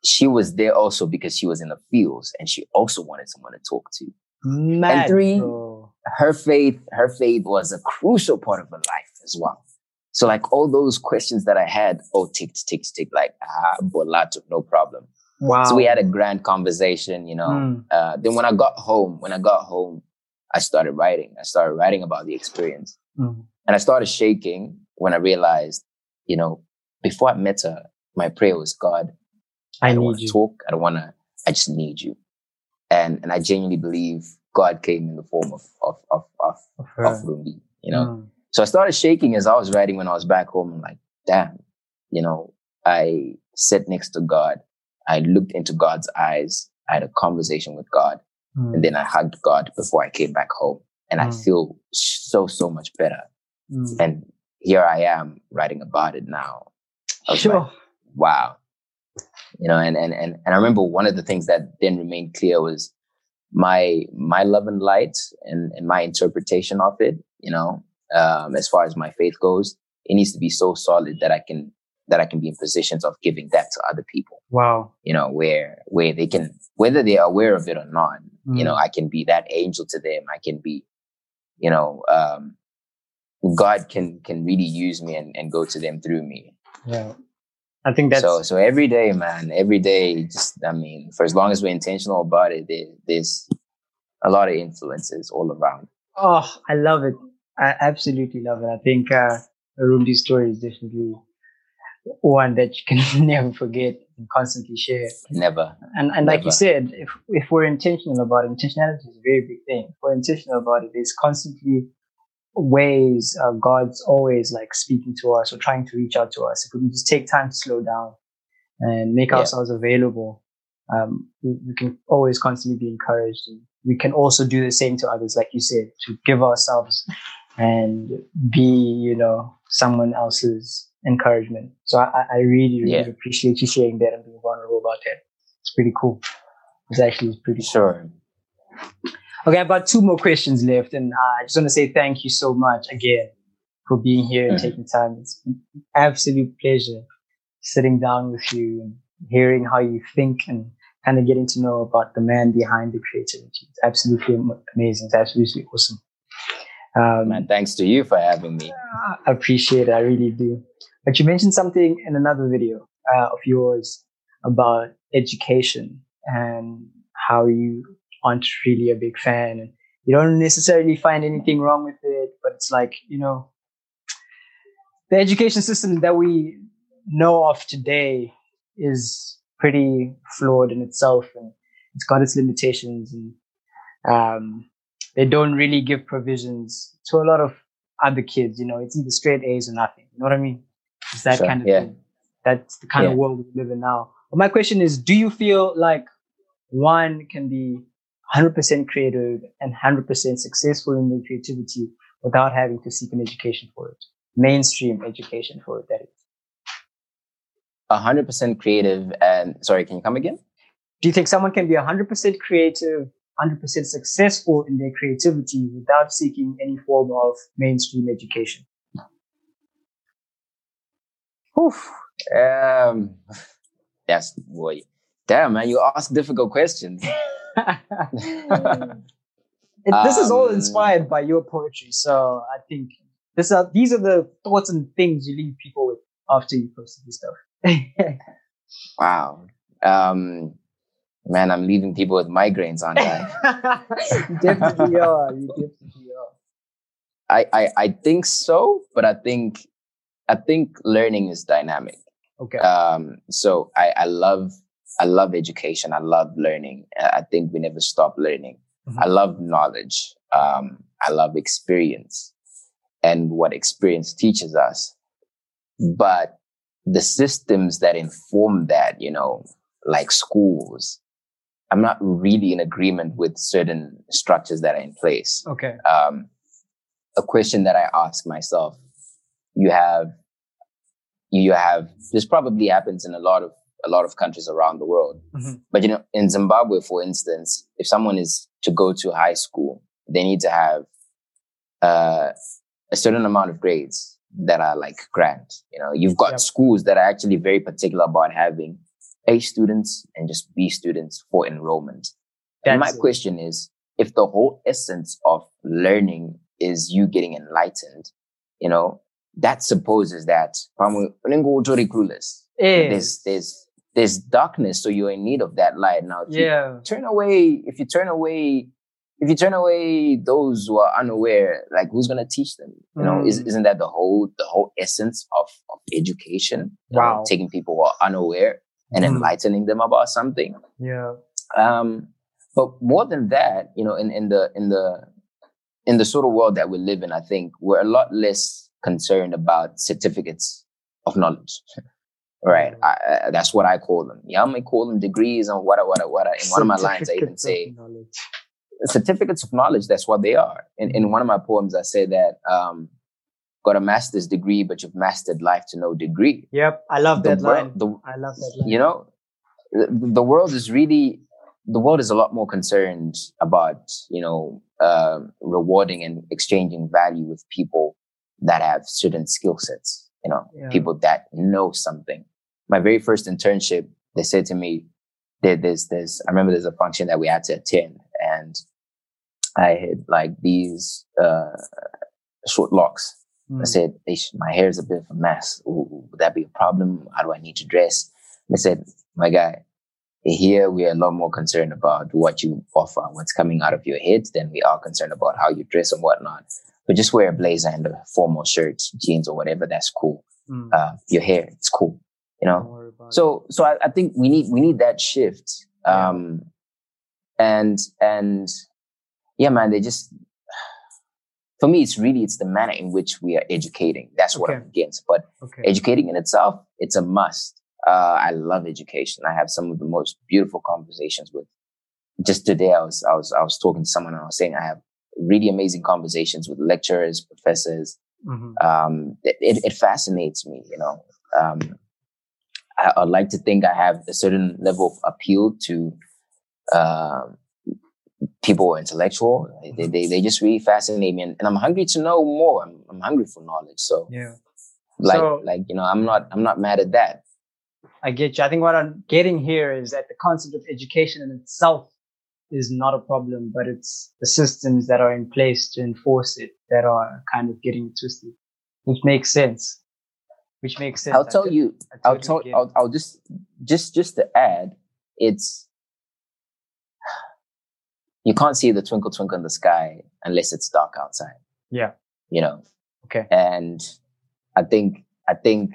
she was there also because she was in the fields and she also wanted someone to talk to. Mad. three- bro. her faith, her faith was a crucial part of her life as well. So like all those questions that I had, oh, tick, tick, tick, like, ah, bolato, no problem. Wow. So we had a grand conversation, you know. Mm. Uh, then when I got home, when I got home, I started writing. I started writing about the experience Mm. and I started shaking when I realized, you know, before I met her, my prayer was, God, I I don't want to talk. I don't want to, I just need you. And, and I genuinely believe God came in the form of, of, of, of, Of of. Rumbi, you know. Mm. So I started shaking as I was writing when I was back home. I'm like, damn, you know, I sat next to God. I looked into God's eyes. I had a conversation with God Mm. and then I hugged God before I came back home. And I Mm. feel so, so much better. Mm. And here I am writing about it now. I Sure. like, wow. You know, and, and, and, and I remember one of the things that then remained clear was my, my love and light and, and my interpretation of it, you know, um, as far as my faith goes, it needs to be so solid that I can, that I can be in positions of giving that to other people, wow. you know, where, where they can, whether they're aware of it or not, you Mm. know, I can be that angel to them. I can be, you know, um, God can, can really use me and, and go to them through me. Yeah. I think that's so so every day, man, every day, just I mean, for as long as we're intentional about it, there, there's a lot of influences all around. Oh, I love it. I absolutely love it. I think uh, Arundi's story is definitely one that you can [laughs] never forget and constantly share. Never. And and like you said, if if we're intentional about it, intentionality is a very big thing. If we're intentional about it, there's constantly ways uh, God's always like speaking to us or trying to reach out to us. If we can just take time to slow down and make Yeah. ourselves available, um, we, we can always constantly be encouraged. And we can also do the same to others, like you said, to give ourselves and be, you know, someone else's encouragement. So I, I- I really, really Yeah. appreciate you sharing that and being vulnerable about that. It's pretty cool. It's actually pretty cool. Sure. Okay, I've got two more questions left, and uh, I just want to say thank you so much again for being here and Mhm. taking time. It's an absolute pleasure sitting down with you and hearing how you think and kind of getting to know about the man behind the creativity. It's absolutely amazing. It's absolutely awesome. Um, Man, thanks to you for having me. I appreciate it. I really do. But you mentioned something in another video uh, of yours about education and how you aren't really a big fan and you don't necessarily find anything wrong with it, but it's like, you know, the education system that we know of today is pretty flawed in itself and it's got its limitations and um, they don't really give provisions to a lot of other kids. You know, it's either straight A's or nothing. You know what I mean? It's that Sure, kind of yeah. thing. That's the kind Yeah. of world we live in now. But my question is, do you feel like one can be 100% creative and 100% successful in their creativity without having to seek an education for it? Mainstream education for it, that is. Hundred percent creative and sorry, can you come again? Do you think someone can be 100% creative, 100% successful in their creativity without seeking any form of mainstream education? Oof. Um that's boy. Damn man, you ask difficult questions. [laughs] [laughs] It- this is all Um, inspired by your poetry, so I think this are these are the thoughts and things you leave people with after you posted this stuff. [laughs] Wow. Um man, I'm leaving people with migraines, aren't I? you definitely are. You definitely are. I, I I think so, but I think I think learning is dynamic. Okay. Um, so I, I love I love education. I love learning. I think we never stop learning. Mhm. I love knowledge. Um, I love experience and what experience teaches us. But the systems that inform that, you know, like schools, I'm not really in agreement with certain structures that are in place okay. um, a question that I ask myself. You have, you have. This probably happens in a lot of a lot of countries around the world. Mhm. But you know, in Zimbabwe, for instance, if someone is to go to high school, they need to have uh, a certain amount of grades that are like grand. You know, you've got Yep. schools that are actually very particular about having A students and just B students for enrollment. And my it. question is, if the whole essence of learning is you getting enlightened, you know, that supposes that there's there's there's darkness, so you're in need of that light. Now, if you yeah. turn away, if you turn away, if you turn away those who are unaware, like who's gonna teach them? You know, is, Mm. isn't that the whole the whole essence of of education? You know, Wow. taking people who are unaware and Mm. enlightening them about something. Yeah. Um, but more than that, you know, in, in the in the in the sort of world that we live in, I think we're a lot less concerned about certificates of knowledge. right. I, that's what I call them. Yeah, I may call them degrees and what what what. In one of my lines, I even say, knowledge. certificates of knowledge. That's what they are. In in one of my poems, I say that um, got a master's degree, but you've mastered life to no degree. Yep, I love that The line. the- I love that line. you know the, the world is really the world is a lot more concerned about you know um rewarding and exchanging value with people that have certain skill sets you know Yeah. people that know something my very first internship they said to me there, there's there's i remember there's a function that we had to attend and i had like these uh short locks I Mm. said, my hair is a bit of a mess. Ooh, would that be a problem? How do I need to dress? They said, my guy, here we are a lot more concerned about what you offer, what's coming out of your head than we are concerned about how you dress and whatnot. But just wear a blazer and a formal shirt, jeans or whatever. That's cool. Mm. Uh, your hair, it's cool. You know, Don't worry about it. so so I, I think we need we need that shift um and and yeah man they just [sighs] for me it's really it's the manner in which we are educating that's what i'm against but okay. educating in itself it's a must uh i love education i have some of the most beautiful conversations with just today i was i was i was talking to someone and i was saying i have really amazing conversations with lecturers professors Mhm. um, it, it, it fascinates me, you know. Um, I, I'd like to think I have a certain level of appeal to um, people who are intellectual. They, they, they just really fascinate me, and, and I'm hungry to know more. I'm, I'm hungry for knowledge. So, Yeah. like, So- like you know, I'm not I'm not mad at that. I get you. I think what I'm getting here is that the concept of education in itself is not a problem, but it's the systems that are in place to enforce it that are kind of getting twisted, which makes sense. Which makes sense. I'll tell to- you. I I'll tell. I'll, I'll just just just to add, it's you can't see the twinkle twinkle in the sky unless it's dark outside. Yeah. You know. Okay. And I think I think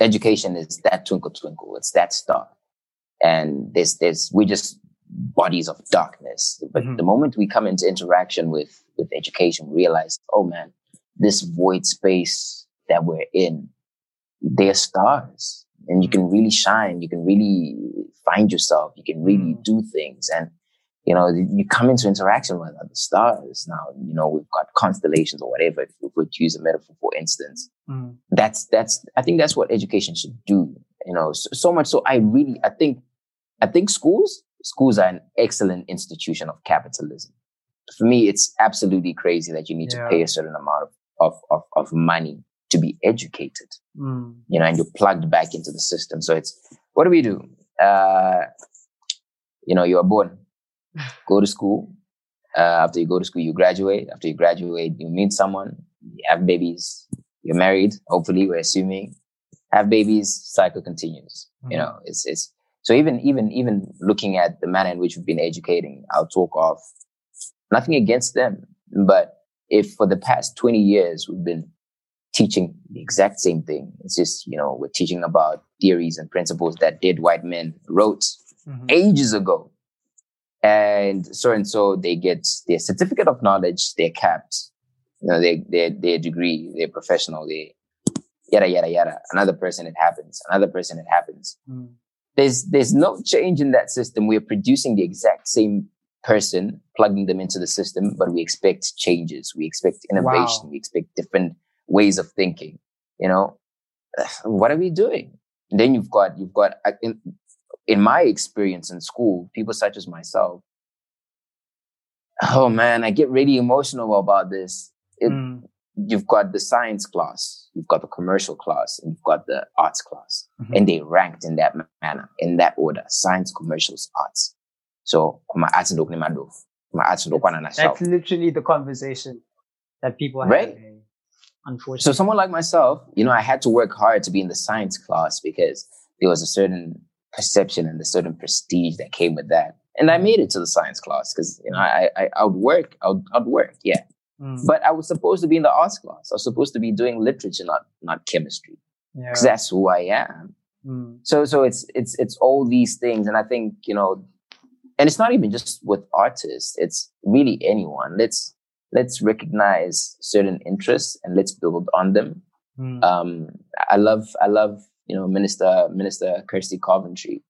education is that twinkle twinkle. It's that star. And there's there's we just bodies of darkness. But Mhm. the moment we come into interaction with with education, we realize, oh man, this void space that we're in, they're stars. And you can really shine. You can really find yourself. You can really Mm. do things. And you know, you come into interaction with other stars. Now, you know, we've got constellations or whatever, if we would use a metaphor, for instance Mm. that's that's i think that's what education should do you know so, so much so i really i think i think schools schools are an excellent institution of capitalism. For me it's absolutely crazy that you need Yeah. to pay a certain amount of, of of of money to be educated Mm. you know and you're plugged back into the system. So it's what do we do? Uh you know you are born. [laughs] Go to school. Uh, after you go to school you graduate. After you graduate you meet someone. You have babies. You're married. Hopefully we're assuming. Have babies. Cycle continues. You Mhm. know it's it's so even even even looking at the manner in which we've been educating i'll talk of nothing against them but if for the past 20 years we've been teaching the exact same thing it's just you know we're teaching about theories and principles that dead white men wrote Mhm. ages ago. And so and so they get their certificate of knowledge, they're capped, you know, they their their degree, they're professional, they yada yada yada. Another person it happens, another person it happens. Mm. There's there's no change in that system. We're producing the exact same person, plugging them into the system, but we expect changes, we expect innovation, Wow. we expect different ways of thinking. You know, [sighs] what are we doing? then you've got you've got in, in my experience in school, people such as myself. Oh man, I get really emotional about this. It, Mm. You've got the science class, you've got the commercial class, and you've got the arts class, Mhm. and they ranked in that manner, in that order: science, commercials, arts. So, kuma arts ndo kuni mado, kuma arts ndo kwana na shao. That's literally the conversation that people have. Right. eh, Unfortunately. So someone like myself, you know, I had to work hard to be in the science class because there was a certain perception and a certain prestige that came with that. And I made it to the science class because, you know, I, I, I would work, I would, I'd work, yeah. Mm. But I was supposed to be in the arts class. I was supposed to be doing literature, not, not chemistry yeah. because that's who I am. Mm. So, so it's, it's, it's all these things. And I think, you know, and it's not even just with artists. It's really anyone. Let's, let's recognize certain interests and let's build on them Mm. um, I love, I love, you know, Minister, Minister Kirsty Coventry,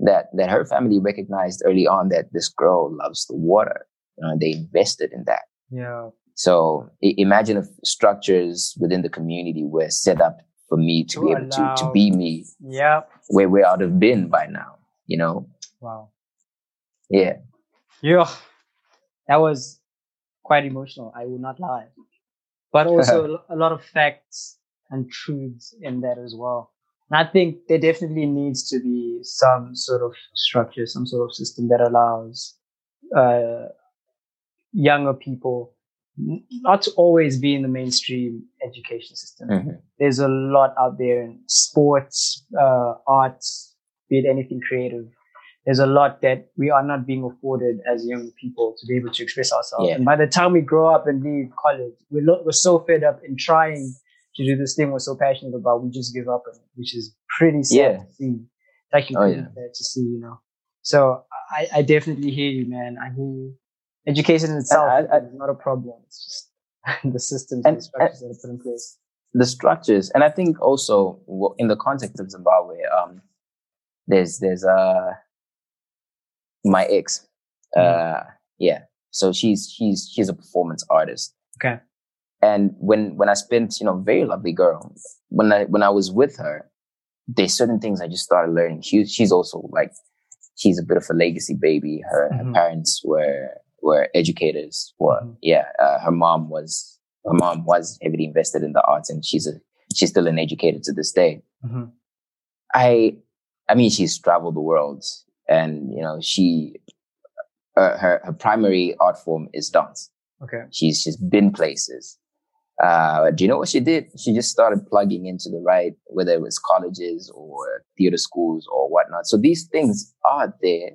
that, that her family recognized early on that this girl loves the water. uh, they invested in that. Yeah. So I- imagine if structures within the community were set up for me to, be able to, to be me, Yeah. where where I'd have been by now. You know? Wow. Yeah. Yeah. That was quite emotional. I will not lie. But also [laughs] a lot of facts and truths in that as well. And I think there definitely needs to be some sort of structure, some sort of system that allows uh, younger people not to always be in the mainstream education system. Mhm. There's a lot out there in sports, uh, arts, be it anything creative. There's a lot that we are not being afforded as young people to be able to express ourselves. Yeah. And by the time we grow up and leave college, we're, lo- we're so fed up in trying to do this thing we're so passionate about, we just give up on it, which is pretty sad Yeah. to see. It's actually Oh, yeah. to see, you know. So I, I definitely hear you, man. I hear you. Education in itself I- I- is not a problem. It's just [laughs] the systems and, And- the structures that are put in place. the structures, and I think also in the context of Zimbabwe, um, there's there's uh my ex, uh, yeah. So she's she's she's a performance artist. Okay. And when when I spent, you know, very lovely girl, when I when I was with her, there's certain things I just started learning. She she's also like she's a bit of a legacy baby. Her, Mhm. her parents were were educators. Well, Mhm. yeah, uh, her mom was her mom was heavily invested in the arts, and she's a she's still an educator to this day. Mhm. I I mean, she's traveled the world, and you know, she uh, her her primary art form is dance. Okay. She's she's been places. Uh, do you know what she did? She just started plugging into the right, whether it was colleges or theater schools or whatnot. So these things are there,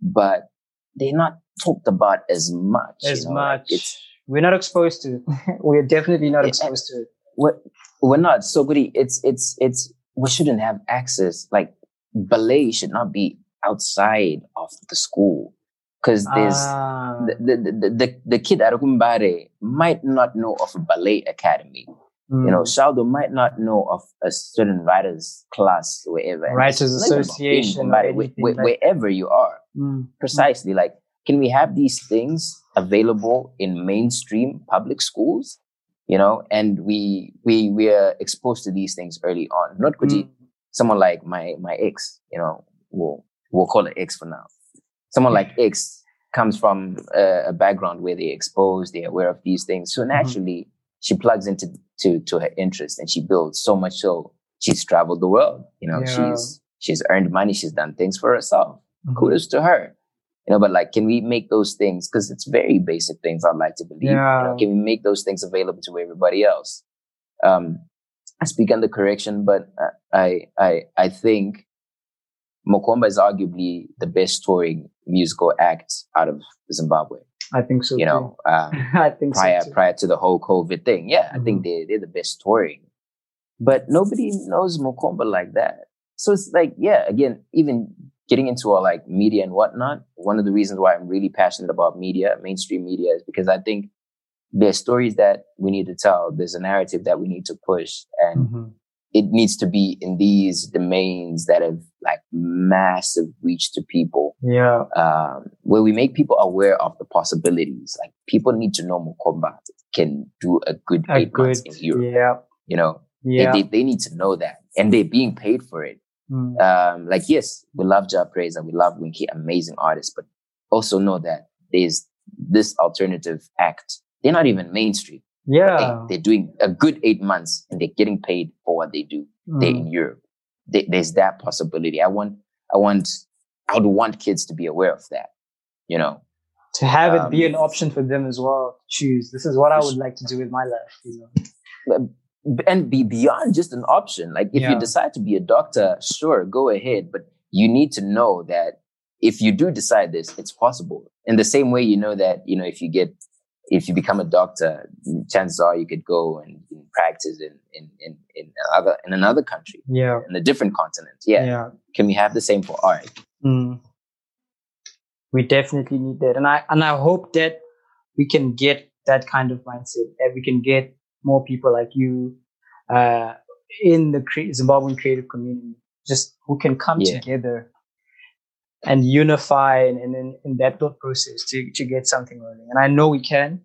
but they're not talked about as much. you As know, like much. it's we're not exposed to. [laughs] we're definitely not exposed to it. what we're not so goody. It's it's it's we shouldn't have access. Like ballet should not be outside of the school because there's Ah, the, the, the, the, the kid at Rukumbare might not know of a ballet academy. You know, mm. Shaldo might not know of a certain writers class wherever. Writers it's not even about being Association or Rukumbare, wh- anything wh- like- wherever you are, Mm. precisely. Like, can we have these things available in mainstream public schools? You know, and we we we are exposed to these things early on. Not kuti Mm. someone like my my ex, you know, we'll we'll call it ex for now. Someone like [laughs] X comes from a, a background where they're exposed, they're aware of these things. So naturally, she plugs into to to her interest and she builds so much so she's traveled the world. You know, Yeah. she's she's earned money, she's done things for herself. Mhm. Kudos to her. You know, but like, can we make those things? Because it's very basic things. I'd like to believe. You Yeah. know, can we make those things available to everybody else? Um, I speak under correction, but uh, I I I think Mokoomba is arguably the best touring musical act out of Zimbabwe. I think so. You too. know, um, [laughs] I think prior so. Prior to the whole COVID thing. Yeah, I Mhm. think they they're the best touring, but nobody knows Mokoomba like that. So it's like, yeah, again, even getting into all like media and whatnot. One of the reasons why I'm really passionate about media, mainstream media, is because I think there's stories that we need to tell. There's a narrative that we need to push, and Mhm. it needs to be in these domains that have like massive reach to people Yeah. um, where we make people aware of the possibilities. Like people need to know Mokoomba can do a good A eight months in Europe. Yeah. You know, They- Yeah. they, they need to know that, and they're being paid for it. Mm. Um, like yes, we love Jah Prayzah and we love Winky, amazing artists, but also know that there's this alternative act. They're not even mainstream. Yeah. they're doing a good eight months and they're getting paid for what they do they're Mm. in Europe. There- There's that possibility. I want, I want, I would want kids to be aware of that. You know, To have it be um, an option for them as well. to Choose. This is what I would like to do with my life. You know. And be beyond just an option. Like if Yeah. you decide to be a doctor, sure, go ahead, but you need to know that if you do decide this, it's possible. In the same way, you know that you know if you get if you become a doctor, chances are you could go and, and practice in in in in another in another country, Yeah. in a different continent. Yeah. Yeah. Can we have the same for art? Mm. We definitely need that, and I and I hope that we can get that kind of mindset. That we can get more people like you uh, in the cre- Zimbabwean creative community, just who can come Yeah. together and unify and, in that thought process to, to get something rolling. And I know we can.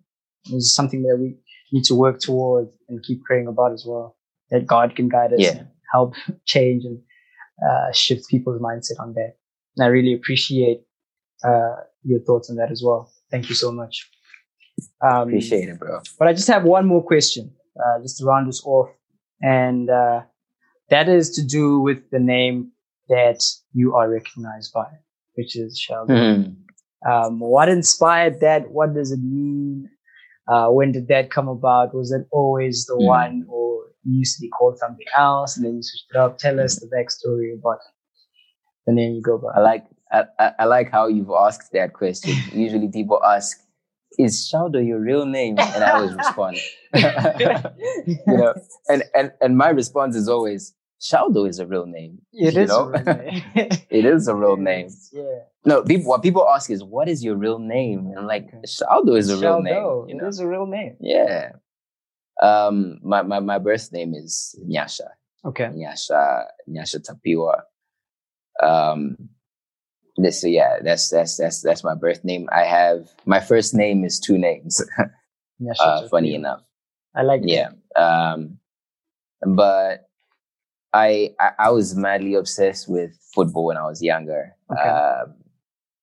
It's something that we need to work towards and keep praying about as well. That God can guide us, Yeah. help [laughs] change and uh, shift people's mindset on that. And I really appreciate uh, your thoughts on that as well. Thank you so much. Um, Appreciate it, bro. but I just have one more question, uh, just to round us off, and uh, that is to do with the name that you are recognized by, which is Sheldon. Mhm. Um, what inspired that? What does it mean? Uh, when did that come about? Was it always the Mm. one, or you used to be called something else, and then you switched it up? Tell us the backstory about the name you go I like I, I like how you've asked that question. Usually people ask, "Is Shaldo your real name?" And I always respond, [laughs] you know, and and and my response is always, Shaldo is a real name." It you a real name. [laughs] It is a real name. Yeah. No, people. What people ask is, "What is your real name?" And I'm like, "Shaldo is a real Shaldo, name." You know? is a real name. Yeah. Um, my, my my birth name is Nyasha. Okay. Nyasha Nyasha Tapiwa. Um, this so yeah, that's that's that's that's my birth name. I have my first name is two names. [laughs] Yeah, uh, funny enough, I like yeah. Um, but I, I I was madly obsessed with football when I was younger. Okay. Um,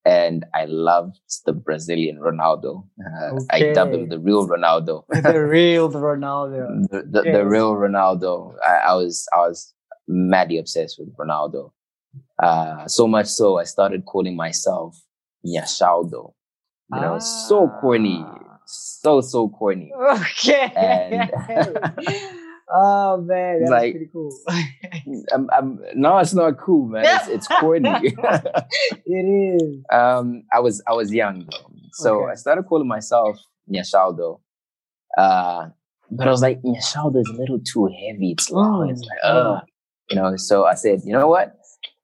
and I loved the Brazilian Ronaldo. Uh, I dubbed Okay. him the real Ronaldo. [laughs] the real [laughs] Ronaldo. the, the, the real Ronaldo. I, I was I was madly obsessed with Ronaldo. Uh, so much so I started calling myself Nyashaldo. You know, so corny, Ah. so so corny. Okay. And- [laughs] oh man, [laughs] that's Like- pretty cool. [laughs] I'm, I'm, no, it's not cool, man. It's, it's corny. it is. um, I was I was young though, so Okay. I started calling myself Nyashaldo. Uh, but I was like, Nyashaldo is a little too heavy. It's long. It's like, Mm. uh, you know. So I said, you know what?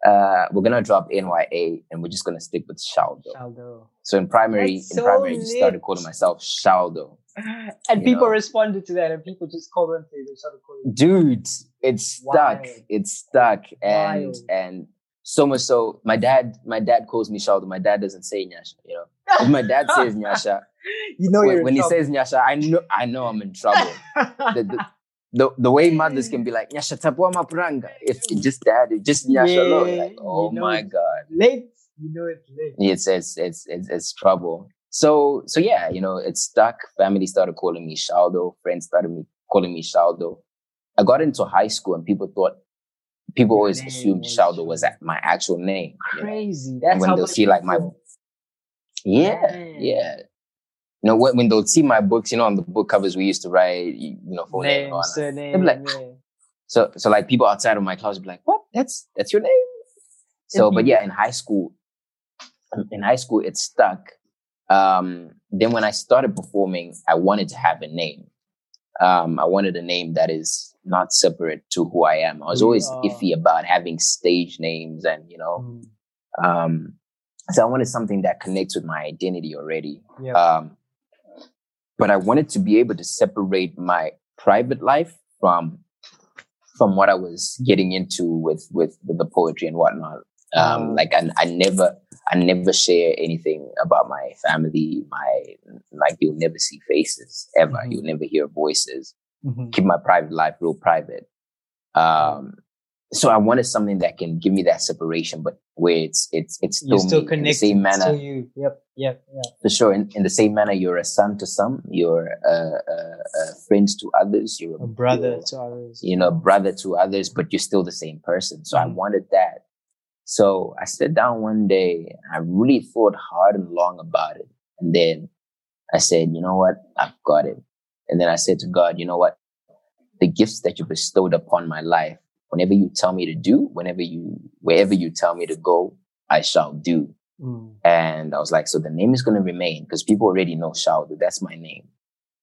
Uh, we're gonna drop NYA and we're just gonna stick with Shaldo. Shaldo. So in primary, That's in so primary, I just started calling myself Shaldo. [laughs] And people know. responded to that, and people just commented. They started calling. Dude, it's stuck. Wild. It's stuck, and Wild. and so much so. My dad, my dad calls me Shaldo. My dad doesn't say Nyasha. You know, if my dad says [laughs] Nyasha, You know, when, when he says Nyasha, I know I know I'm in trouble. [laughs] the, the, the, the way mothers can be like Nyasha Tapiwa mapuranga. If it just dad, it just Nyasha alone. Yeah, Like, oh you know my god. late, you know it's late. it's it's it's it's, it's trouble. So so yeah, you know, it's stuck. Family started calling me Shaldo. Friends started me calling me Shaldo. I got into high school and people thought people Your always assumed was Shaldo was my actual name. you know. Crazy. That's when how they'll see, like, my- feel. Yeah, yeah. You know, when, when they'll see my books, you know, on the book covers we used to write, you know, full name. name, surname. like, yeah. [gasps] So so like people outside of my class would be like, "What? That's that's your name?" So, but yeah, in high school, in high school, it stuck. Um, then when I started performing, I wanted to have a name. Um, I wanted a name that is not separate to who I am. I was always iffy about having stage names, and you know, Mm, um, so I wanted something that connects with my identity already. yeah. Um, but I wanted to be able to separate my private life from from what I was getting into with with, with the poetry and whatnot. Um, Mm. like I, I never I never share anything about my family. My like you'll never see faces ever. Mhm. You'll never hear voices. Mhm. Keep my private life real private. Um, so I wanted something that can give me that separation, but where it's it's it's still, still me in the connected same manner to you. Yep. Yep. Yep. for sure. In, in the same manner, you're a son to some, you're a, a, a friend to others, you're A brother you're, to others. you know, brother to others, but you're still the same person. So I Mhm. wanted that. So I sat down one day, I really thought hard and long about it. And then I said, you know what? I've got it. And then I said to God, you know what? The gifts that you bestowed upon my life, whenever you tell me to do, whenever you, wherever you tell me to go, I shall do. Mm. And I was like, so the name is going to remain because people already know Shaldo. That's my name.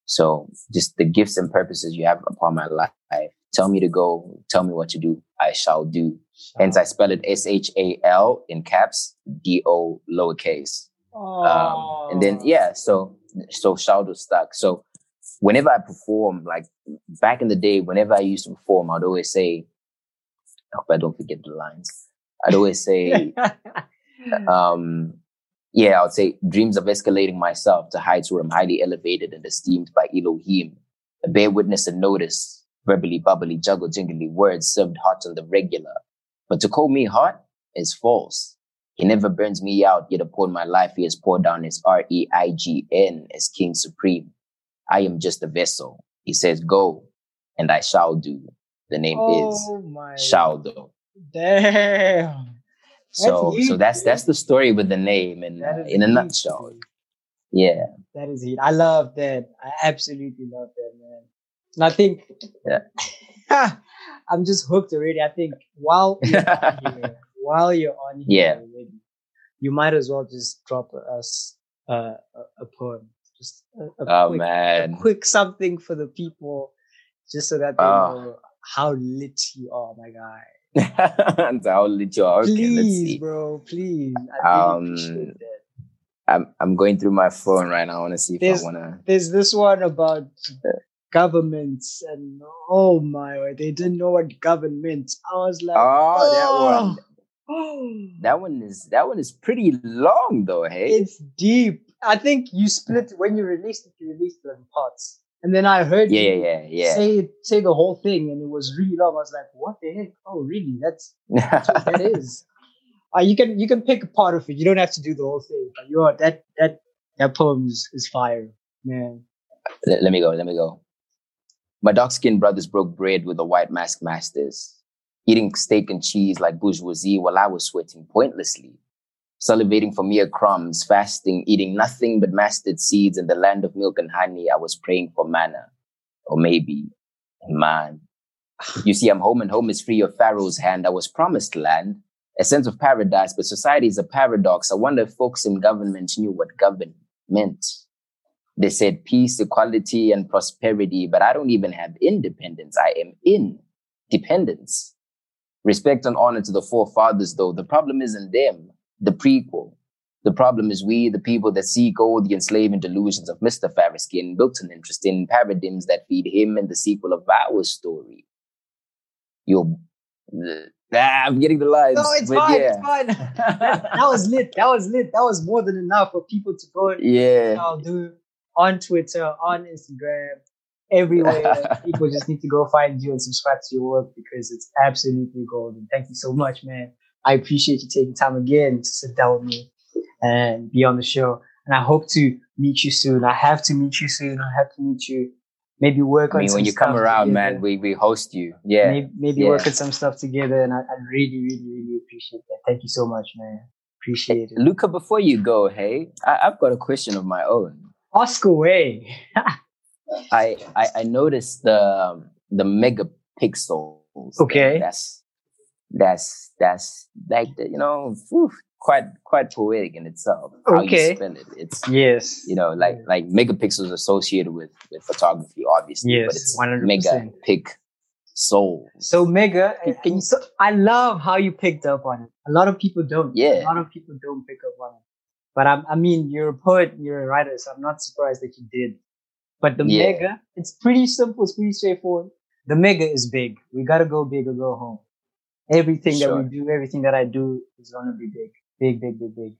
So just the gifts and purposes you have upon my life. Tell me to go. Tell me what to do. I shall do. Hence, I spell it S H A L in caps, D O lowercase. Um, and then, yeah, so, so Shaldo stuck. So whenever I perform, like back in the day, whenever I used to perform, I'd always say, I hope I don't forget the lines. I'd always say, [laughs] Um, yeah, I would say dreams of escalating myself to heights where I'm highly elevated and esteemed by Elohim. Bear witness and notice, verbally bubbly, juggle jingly words served hot on the regular. But to call me hot is false. He never burns me out, yet upon my life he has poured down his R-E-I-G-N as King Supreme. I am just a vessel. He says, go, and I shall do. The name oh is Shall do. Damn. So so that's that's the story with the name and uh, in a nutshell. Yeah. That is it. I love that. I absolutely love that, man. And I think yeah. [laughs] I'm just hooked already. I think while you're [laughs] here, while you're on here yeah. already, you might as well just drop us uh, a, a poem. Just a, a oh quick, man. a quick something for the people, just so that they Oh. know how lit you are, my guy. That's [laughs] how lit you are. Okay, let's please, see. bro, please. I really um, I'm I'm going through my phone right now. I want to see if There's- I want to. There's this one about governments, and oh my word, they didn't know what government. I was like, Oh, that one. one. That one is that one is pretty long though. Hey. It's deep. I think you split when you released it. You released it in parts, and then I heard Yeah, yeah, yeah. say say the whole thing, and it was really long. I was like, "What the heck? Oh, really? That's, that's what that [laughs] is." Uh, you can you can pick a part of it. You don't have to do the whole thing. But you are that that that poem is, is fire, man. let, let me go. Let me go. My dark skinned brothers broke bread with the white mask masters, eating steak and cheese like bourgeoisie while I was sweating pointlessly, salivating for mere crumbs, fasting, eating nothing but mustard seeds in the land of milk and honey. I was praying for manna, or maybe man. You see, I'm home and home is free of Pharaoh's hand. I was promised land, a sense of paradise, but society is a paradox. I wonder if folks in government knew what govern meant. They said peace, equality, and prosperity, but I don't even have independence. I am in dependence. Respect and honor to the forefathers, though. The problem isn't them, the prequel. The problem is we, the people that seek all the enslaving delusions of Mr. Fariskin, built an interest in paradigms that feed him and the sequel of our story. You're, ah, I'm getting the lines. No, it's fine. yeah. It's fine. that, that was lit. That was lit. That was more than enough for people to go and [laughs] yeah. I'll do on Twitter, on Instagram, everywhere. [laughs] people just need to go find you and subscribe to your work because it's absolutely golden. Thank you so much, man. I appreciate you taking time again to sit down with me and be on the show. And I hope to meet you soon. I have to meet you soon. I have to meet you. Maybe work I on mean, some when you come around, together. man, we, we host you. Yeah. maybe, maybe yeah. work on some stuff together. And I, I really, really, really appreciate that. Thank you so much, man. Appreciate it. Luca, before you go, hey, I, I've got a question of my own. Ask away. [laughs] I I, I noticed the the megapixels. Okay. That's that's that's like you know whew, quite quite poetic in itself. How Okay. it. It's yes. you know like like megapixels associated with with photography, obviously. Yes. But it's 100%. mega pic soul. So mega, Can- you- so I love how you picked up on it. A lot of people don't. Yeah. A lot of people don't pick up on it. But I'm, I mean, you're a poet, you're a writer, so I'm not surprised that you did. But the Yeah. mega, it's pretty simple, it's pretty straightforward. The mega is big. We gotta go big or go home. Everything that we do, everything that I do is gonna be big, big, big, big, big.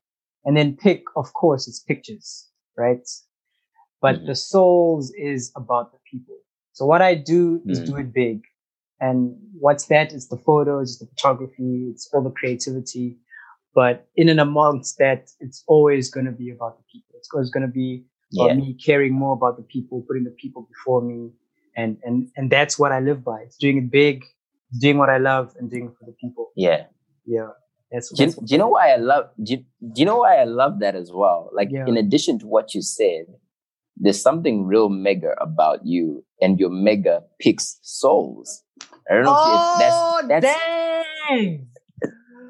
And then pick, of course, it's pictures, right? But Mhm. the souls is about the people. So what I do is Mhm. do it big. And what's that? It's the photos, it's the photography, it's all the creativity. But in and amongst that, it's always going to be about the people. It's always going to be about Yeah. me caring more about the people, putting the people before me. And, and, and that's what I live by. It's doing it big, doing what I love and doing it for the people. Yeah. Yeah. That's, Do you, that's do you know why I love do you, do you know why I love that as well? Like Yeah. in addition to what you said, there's something real mega about you and your mega picks souls. I don't know Oh, if that's that's dang!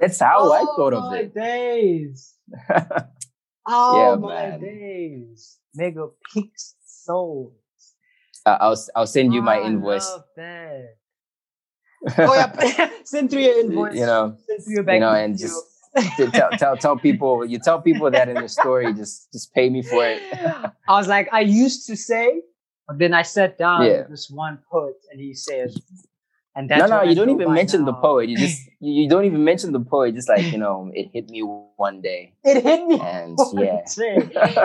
that's how I thought of my it. days. [laughs] Oh Yeah, my man. days. Mega picks souls. Uh, I'll I'll send you my I invoice. love that. Oh yeah, [laughs] send through your invoice. you know, send through your bank you know, and just tell, tell tell people you tell people that in the story, just just pay me for it. [laughs] I was like, I used to say, but then I sat down Yeah. with this one poet, and he says, And no, that's no, I you don't even mention the poet. You just [laughs] you you don't even mention the poet. Just like you know, it hit me one day, it hit me. and yeah,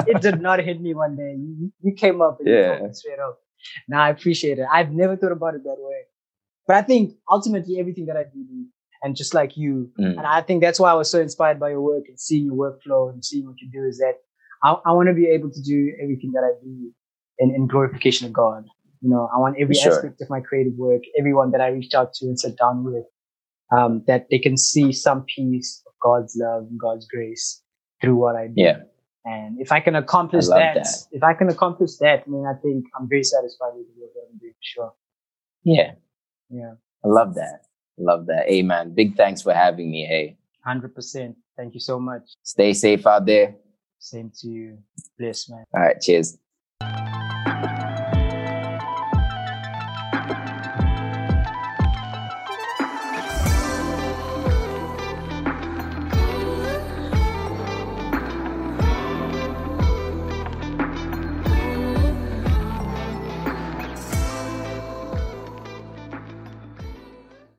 it did not hit me one day. You, you came up and you Yeah. told me straight up. Now I appreciate it. I've never thought about it that way. But I think ultimately everything that I do, and just like you, Mm. and I think that's why I was so inspired by your work and seeing your workflow and seeing what you do is that I, I want to be able to do everything that I do in, in glorification of God. You know, I want every Sure. aspect of my creative work, everyone that I reach out to and sit down with, um, that they can see some piece of God's love and God's grace through what I do. yeah, And if I can accomplish I that, that. if I can accomplish that, I mean, I think I'm very satisfied with the work that I'm doing for sure. yeah. Yeah, I love that. Love that. Hey, man, big thanks for having me. Hey, hundred percent. Thank you so much. stay safe out there. Same to you. Bless, man. All right, cheers.